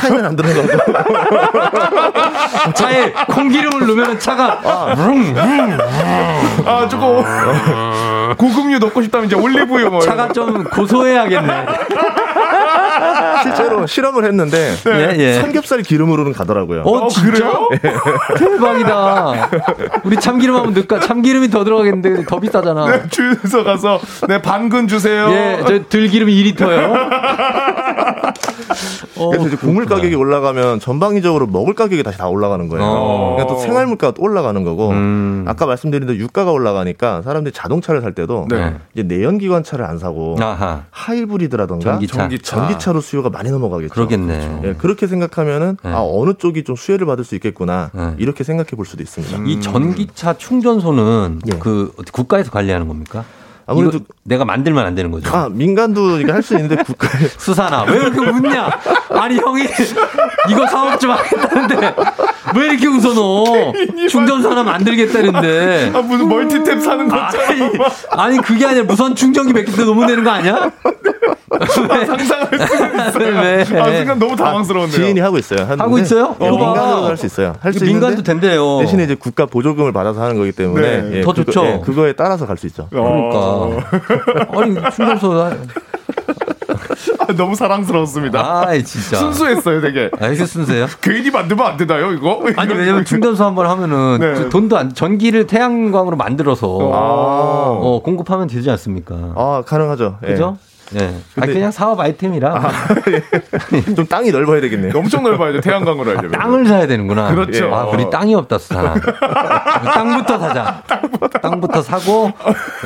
차이는 안 들어가고 차에 콩기름을 넣으면 차가 vroom, vroom. 아 조금 고급류 넣고 싶다면 이제 올리브유 뭐 차가 거. 좀 고소해야겠네. 실제로 실험을 했는데 예, 예. 삼겹살 기름으로는 가더라고요. 어, 진짜? 대박이다. 우리 참기름 한번 넣을까? 참기름이 더 들어가겠는데 더 비싸잖아. 네, 주유소 가서 네 반근 주세요. 예, 저 들기름 2리터요. 어, 그래서 이제 곡물 가격이 올라가면 전방위적으로 먹을 가격이 다시 다 올라가는 거예요. 어. 그러니까 또 생활 물가가 또 올라가는 거고 음. 아까 말씀드린 대로 유가가 올라가니까 사람들이 자동차를 살 때도 네. 이제 내연 기관차를 안 사고 아하. 하이브리드라던가 전기차. 전기차. 전기차로 수요가 많이 넘어가겠죠. 그러겠네. 예, 그렇게 생각하면은 네. 아 어느 쪽이 좀 수혜를 받을 수 있겠구나 네. 이렇게 생각해 볼 수도 있습니다. 이 전기차 충전소는 예. 그 국가에서 관리하는 겁니까? 아무래도 내가 만들면 안 되는 거죠. 아 민간도 할수 있는데 국가에 수산아 왜 이렇게 웃냐? 아니 형이 이거 사업 좀 하겠다는데 왜 이렇게 웃어 너? 충전소 하나 만들겠다는데. 아, 무슨 멀티탭 사는 것처럼. 아니 그게 아니라 무선 충전기 몇개더 놓으면 되는 거 아니야? 상상할 수는 있어요. 왜? 아, 순간 너무 당황스러운데요. 지인이 하고 있어요. 하는데 하고 있어요? 예, 이거 봐. 민간으로 할 수 있어요. 할 수 민간도 된대요. 대신에 이제 국가 보조금을 받아서 하는 거기 때문에 네, 예, 더 그거- 좋죠. 예, 그거에 따라서 갈 수 있죠. 그러니까 아니 충전소 아, 너무 사랑스러웠습니다. 아이 진짜 순수했어요, 되게. 아 이게 순수해요? 괜히 만들면 안 되나요, 이거? 아니 왜냐면 충전소 한 번 하면은 네. 저 돈도 안 전기를 태양광으로 만들어서 어, 공급하면 되지 않습니까? 아 가능하죠. 예. 그죠? 예. 아니, 근데- 그냥 사업 아이템이라 좀 땅이 넓어야 되겠네요. 엄청 넓어야죠, 태양광으로 하려면. 땅을 사야 되는구나. 그렇죠. 아, 우리 땅이 없다, 수산아. 땅부터 사자. 땅부터 사고,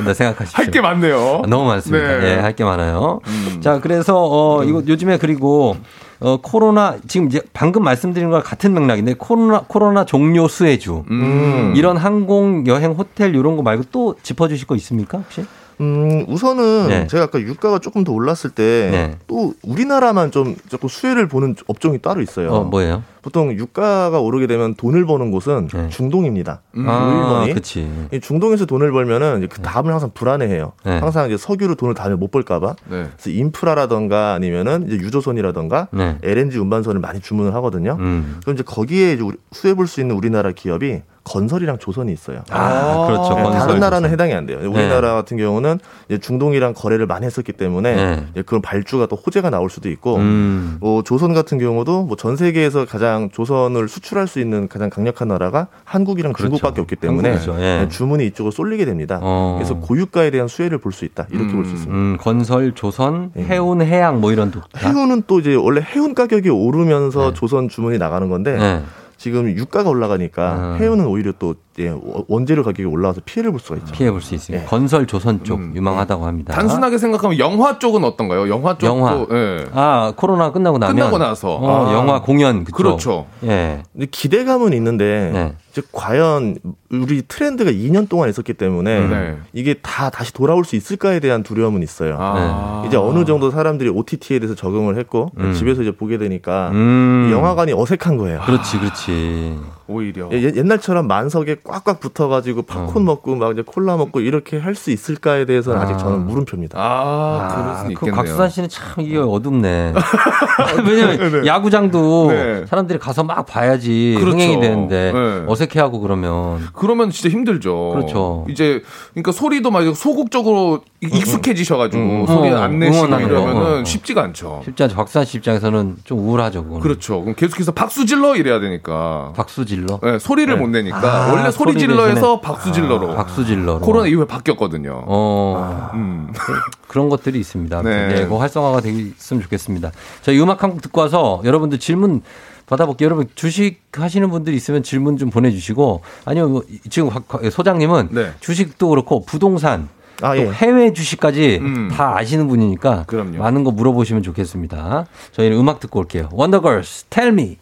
네, 생각하십시오. 할 게 많네요. 아, 너무 많습니다. 네. 음. 예, 할 게 많아요. 자, 그래서, 어, 이거 요즘에 그리고, 어, 코로나, 지금 이제 방금 말씀드린 거랑 같은 맥락인데, 코로나, 코로나 종료 수혜주. 음. 이런 항공, 여행, 호텔, 이런 거 말고 또 짚어주실 거 있습니까, 혹시? 음, 우선은 네. 제가 아까 유가가 조금 더 올랐을 때또 우리나라만 좀 조금 수혜를 보는 업종이 따로 있어요. 어, 뭐예요? 보통 유가가 오르게 되면 돈을 버는 곳은 중동입니다. 음. 아. 그치. 이 중동에서 돈을 벌면은 그 다음을 항상 불안해해요. 네. 항상 이제 석유로 돈을 다음에 못 벌까봐. 네. 그래서 인프라라던가 아니면은 이제 유조선이라던가 네. LNG 운반선을 많이 주문을 하거든요. 음. 그럼 이제 거기에 이제 수혜 볼 수 있는 우리나라 기업이 건설이랑 조선이 있어요. 아, 그렇죠. 네, 건설, 다른 나라는 조선. 해당이 안 돼요. 우리나라 같은 경우는 중동이랑 거래를 많이 했었기 때문에 네. 그런 발주가 또 호재가 나올 수도 있고, 음. 뭐 조선 같은 경우도 뭐 전 세계에서 가장 조선을 수출할 수 있는 가장 강력한 나라가 한국이랑 그렇죠. 중국밖에 없기 때문에. 예. 주문이 이쪽으로 쏠리게 됩니다. 어. 그래서 고유가에 대한 수혜를 볼 수 있다 이렇게 볼수 있습니다. 음, 건설, 조선, 예. 해운, 해양 뭐 이런 도 해운은 또 이제 원래 해운 가격이 오르면서 조선 주문이 나가는 건데 네. 지금 유가가 올라가니까 음. 해운은 오히려 또 예, 원재료 가격이 올라와서 피해를 볼 수가 있죠. 피해 볼 수 있습니다. 예. 건설, 조선 쪽 유망하다고 합니다. 단순하게 생각하면 영화 쪽은 어떤가요? 영화 쪽도 영화. 예. 아 코로나 끝나고 나면 끝나고 나서. 어, 아. 영화 공연 그쵸? 그렇죠. 예. 근데 기대감은 있는데 네. 즉 과연 우리 트렌드가 2년 동안 있었기 때문에 네. 이게 다 다시 돌아올 수 있을까에 대한 두려움은 있어요. 아. 이제 어느 정도 사람들이 OTT에 대해서 적응을 했고 음. 집에서 이제 보게 되니까 음. 이 영화관이 어색한 거예요. 그렇지, 그렇지. 오히려. 예, 옛날처럼 만석에 꽉꽉 붙어가지고 팝콘 어. 먹고 막 이제 콜라 먹고 이렇게 할 수 있을까에 대해서는 아. 직 아. 저는 물음표입니다. 아, 그럴 아, 수그 있겠네요. 곽수산 씨는 참 이게 어둡네. 왜냐면 야구장도 네. 사람들이 가서 막 봐야지 그렇죠. 흥행이 되는데 네. 어색해하고 그러면 그러면 진짜 힘들죠. 그렇죠. 이제 그러니까 소리도 막 소극적으로 익숙해지셔가지고 음. 소리 어, 안 내시고. 이러면은 어. 쉽지가 않죠. 쉽지 않죠. 곽수산 씨 입장에서는 좀 우울하죠. 그거는. 그렇죠. 그럼 계속해서 박수 질러 이래야 되니까. 박수 질러. 네, 소리를 네. 못 내니까 아, 원래 소리 질러에서 박수 질러로. 박수 질러로. 코로나 이후에 바뀌었거든요. 어. 음. 그런 것들이 있습니다. 네. 네. 그 활성화가 되었으면 좋겠습니다. 저희 음악 한 곡 듣고 와서 여러분들 질문 받아볼게요. 여러분 주식 하시는 분들 있으면 질문 좀 보내주시고 아니면 뭐 지금 소장님은 네. 주식도 그렇고 부동산 아, 또 예. 해외 주식까지 음. 다 아시는 분이니까 그럼요. 많은 거 물어보시면 좋겠습니다. 저희는 음악 듣고 올게요. 원더걸스 Tell Me.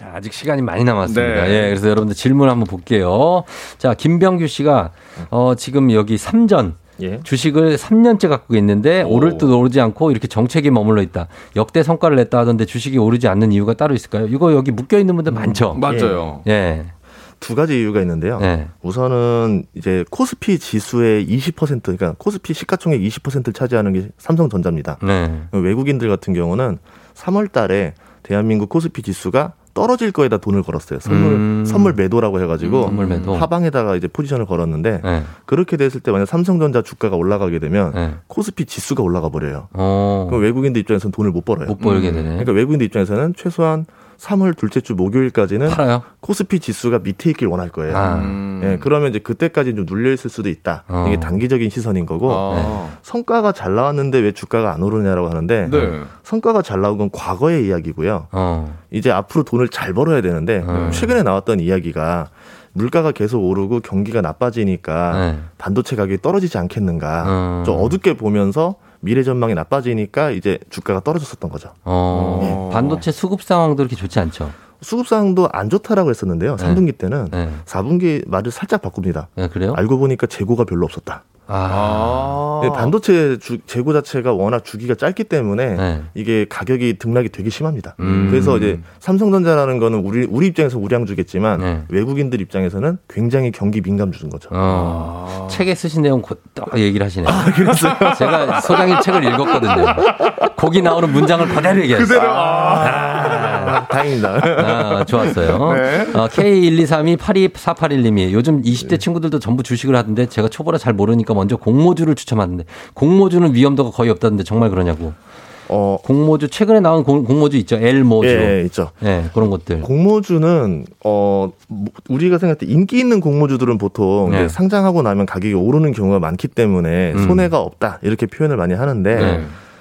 자, 아직 시간이 많이 남았습니다. 네. 예, 그래서 여러분들 질문 한번 볼게요. 자, 김병규 씨가 어, 지금 여기 삼전 예. 주식을 3년째 갖고 있는데 오. 오를 듯 오르지 않고 이렇게 정책에 머물러 있다. 역대 성과를 냈다 하던데 주식이 오르지 않는 이유가 따로 있을까요? 이거 여기 묶여 있는 분들 많죠. 맞아요. 예. 두 가지 이유가 있는데요. 네. 우선은 이제 코스피 지수의 20% 그러니까 코스피 시가총액 20%를 차지하는 게 삼성전자입니다. 네. 외국인들 같은 경우는 3월 달에 대한민국 코스피 지수가 떨어질 거에다 돈을 걸었어요. 선물 음. 선물 매도라고 해가지고 선물 매도. 하방에다가 이제 포지션을 걸었는데 네. 그렇게 됐을 때 만약 삼성전자 주가가 올라가게 되면 네. 코스피 지수가 올라가 버려요. 어. 그럼 외국인들 입장에서는 돈을 못 벌어요. 못 벌게 되네. 그러니까 외국인들 입장에서는 최소한 3월 둘째 주 목요일까지는 팔아요? 코스피 지수가 밑에 있길 원할 거예요. 아. 음. 예, 그러면 이제 그때까지 좀 눌려 있을 수도 있다. 어. 이게 단기적인 시선인 거고 아. 성과가 잘 나왔는데 왜 주가가 안 오르냐라고 하는데 네. 성과가 잘 나온 건 과거의 이야기고요. 어. 이제 앞으로 돈을 잘 벌어야 되는데 음. 최근에 나왔던 이야기가 물가가 계속 오르고 경기가 나빠지니까 네. 반도체 가격이 떨어지지 않겠는가. 음. 좀 어둡게 보면서 미래 전망이 나빠지니까 이제 주가가 떨어졌었던 거죠. 어. 반도체 수급 상황도 그렇게 좋지 않죠. 수급 상도 안 좋다라고 했었는데요. 네. 3분기 때는 네. 4분기 말을 살짝 바꿉니다. 네, 그래요? 알고 보니까 재고가 별로 없었다. 아. 네, 반도체 주- 재고 자체가 워낙 주기가 짧기 때문에 네. 이게 가격이 등락이 되게 심합니다. 음. 그래서 이제 삼성전자라는 거는 우리 우리 입장에서 우량주겠지만 네. 외국인들 입장에서는 굉장히 경기 민감주인 거죠. 어, 책에 쓰신 내용 고- 딱 얘기를 하시네요. 제가 소장님 책을 읽었거든요. 거기 나오는 문장을 그대로 얘기했어요. 그대로, 아, 다행입니다. 아, 좋았어요. 네. 어, K123282481님이 요즘 20대 친구들도 전부 주식을 하던데 제가 초보라 잘 모르니까 먼저 공모주를 추천하는데 공모주는 위험도가 거의 없다던데 정말 그러냐고. 어, 공모주 최근에 나온 공, 공모주 있죠. L모주. 예, 있죠. 네, 그런 것들. 공모주는 어 뭐, 우리가 생각할 때 인기 있는 공모주들은 보통 네. 상장하고 나면 가격이 오르는 경우가 많기 때문에 음. 손해가 없다 이렇게 표현을 많이 하는데 네.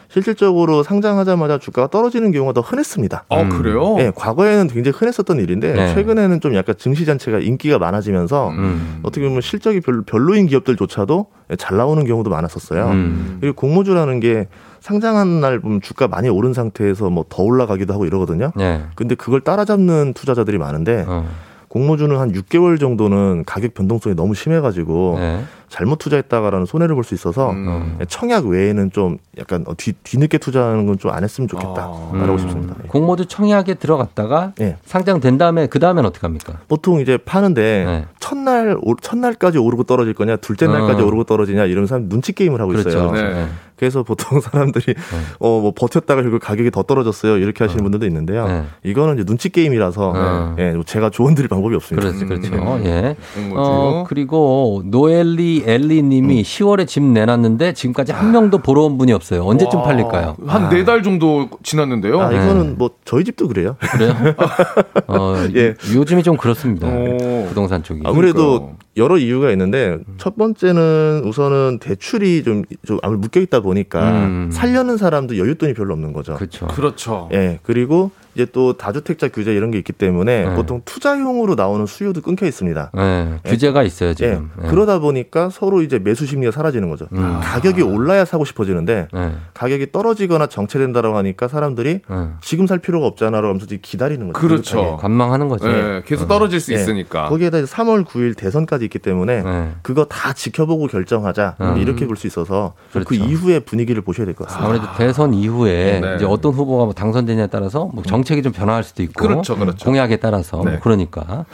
실질적으로 상장하자마자 주가가 떨어지는 경우가 더 흔했습니다. 아, 그래요? 예, 과거에는 굉장히 흔했었던 일인데 네. 최근에는 좀 약간 증시 자체가 인기가 많아지면서 음. 어떻게 보면 실적이 별로, 별로인 기업들조차도 잘 나오는 경우도 많았었어요. 음. 그리고 공모주라는 게 상장한 날 보면 주가 많이 오른 상태에서 뭐 더 올라가기도 하고 이러거든요. 네. 근데 그걸 따라잡는 투자자들이 많은데 어. 공모주는 한 6개월 정도는 가격 변동성이 너무 심해가지고 네. 잘못 투자했다가라는 손해를 볼 수 있어서 음. 청약 외에는 좀 약간 어, 뒤, 뒤늦게 투자하는 건 좀 안 했으면 좋겠다 아. 말하고 음. 싶습니다. 예. 공모주 청약에 들어갔다가 예. 상장된 다음에 그 다음엔 어떻게 합니까? 보통 이제 파는데 네. 첫날 오- 첫날까지 오르고 떨어질 거냐 둘째 날까지 어. 오르고 떨어지냐 이러면서 사람 눈치 게임을 하고 그렇죠. 있어요. 네. 그래서 보통 사람들이 어뭐 버텼다가 결국 가격이 더 떨어졌어요 이렇게 하시는 분들도 있는데요. 네. 이거는 이제 눈치 게임이라서 어. 예, 제가 조언 드릴 방법이 없습니다. 그렇죠, 그렇죠. 음. 예. 어, 그리고 노엘리 엘리 음. 님이 10월에 집 내놨는데 지금까지 한 명도 보러 온 분이 없어요. 언제쯤 와, 팔릴까요? 한 네 달 정도 지났는데요. 아, 이거는 뭐 저희 집도 그래요. 그래요? 어, 예. 요즘이 좀 그렇습니다. 오. 부동산 쪽이. 아무래도. 여러 이유가 있는데 첫 번째는 우선은 대출이 좀, 좀 아무래도 묶여 있다 보니까 음. 살려는 사람도 여윳돈이 별로 없는 거죠. 그렇죠. 그렇죠. 예, 그리고 이제 또 다주택자 규제 이런 게 있기 때문에 네. 보통 투자용으로 나오는 수요도 끊겨 있습니다. 예, 규제가 있어요, 예, 지금. 예. 그러다 보니까 서로 이제 매수 심리가 사라지는 거죠. 음. 가격이 올라야 사고 싶어지는데 예, 가격이 떨어지거나 정체된다라고 하니까 사람들이 예. 지금 살 필요가 없잖아라고 하면서 기다리는 거죠. 그렇죠. 관망하는 거죠. 예, 계속 떨어질 수 예. 있으니까. 거기에다 이제 3월 9일 대선까지 있기 때문에 예. 그거 다 지켜보고 결정하자 음. 이렇게 볼 수 있어서 그 그렇죠. 이후의 분위기를 보셔야 될 것 같습니다. 아무래도 대선 이후에 네. 이제 어떤 후보가 뭐 당선되냐에 따라서 뭐 정책이 좀 변화할 수도 있고 그렇죠, 그렇죠. 공약에 따라서 네. 그러니까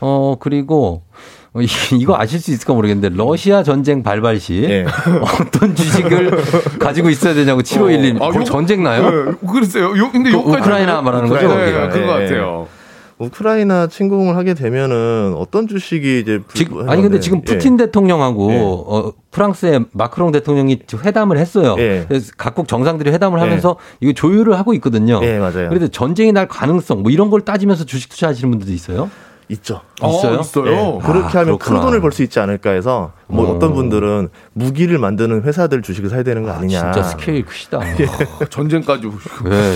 어 그리고 어, 이- 이거 아실 수 있을까 모르겠는데 러시아 전쟁 발발 시 예. 어떤 주식을 가지고 있어야 되냐고 7511님 아, 거기 요- 전쟁 나요? 네, 글쎄요. 요, 근데 그 우크라이나 말하는 거죠? 네, 거기가? 그런 것 예, 같아요. 우크라이나 침공을 하게 되면은 어떤 주식이 이제 불- 아니 근데 네. 지금 예. 푸틴 대통령하고 예. 어, 프랑스의 마크롱 대통령이 회담을 했어요. 예. 그래서 각국 정상들이 회담을 예. 하면서 이거 조율을 하고 있거든요. 예, 맞아요. 그래도 전쟁이 날 가능성 뭐 이런 걸 따지면서 주식 투자하시는 분들도 있어요. 있죠. 있어요? 어, 있어요. 예, 그렇게 아, 하면 그렇구나. 큰 돈을 벌 수 있지 않을까 해서 뭐 어. 어떤 분들은 무기를 만드는 회사들 주식을 사야 되는 거 아, 아니냐. 진짜 스케일 크시다. 어, 전쟁까지 오시고. 예.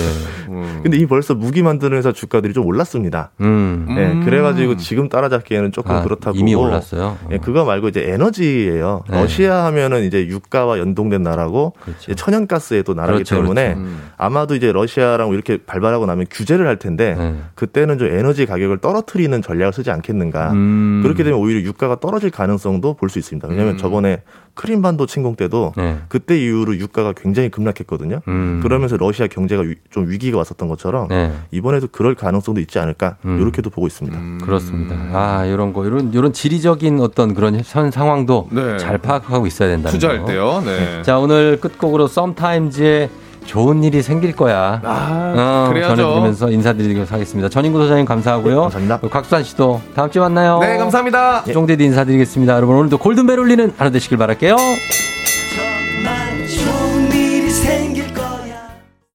음. 근데 이 벌써 무기 만드는 회사 주가들이 좀 올랐습니다. 음. 예, 음. 그래가지고 지금 따라잡기에는 조금 아, 그렇다고. 이미 보고. 올랐어요. 예, 그거 말고 이제 에너지예요. 네. 러시아 하면은 이제 유가와 연동된 나라고 그렇죠. 또 나라기 그렇죠, 때문에 그렇죠. 음. 아마도 이제 러시아랑 이렇게 발발하고 나면 규제를 할 텐데 네. 그때는 좀 에너지 가격을 떨어뜨리는 전략 을 쓰지 않겠는가. 음. 그렇게 되면 오히려 유가가 떨어질 가능성도 볼 수 있습니다. 왜냐하면 음. 저번에 크림반도 침공 때도 네. 그때 이후로 유가가 굉장히 급락했거든요. 음. 그러면서 러시아 경제가 위- 좀 위기가 왔었던 것처럼 네. 이번에도 그럴 가능성도 있지 않을까 음. 이렇게도 보고 있습니다. 그렇습니다. 아, 이런 거, 이런, 이런 지리적인 어떤 그런 현 상황도 네. 잘 파악하고 있어야 된다. 투자할 때요. 네. 자, 오늘 끝곡으로 썸타임즈의 좋은 일이 생길 거야. 아, 어, 그래야죠. 전해드리면서 인사드리도록 하겠습니다. 전인구 소장님 감사하고요. 네, 감사합니다. 각수산 씨도 다음 주에 만나요. 네, 감사합니다. 종대디 인사드리겠습니다. 여러분 오늘도 골든벨 울리는 하루 되시길 바랄게요.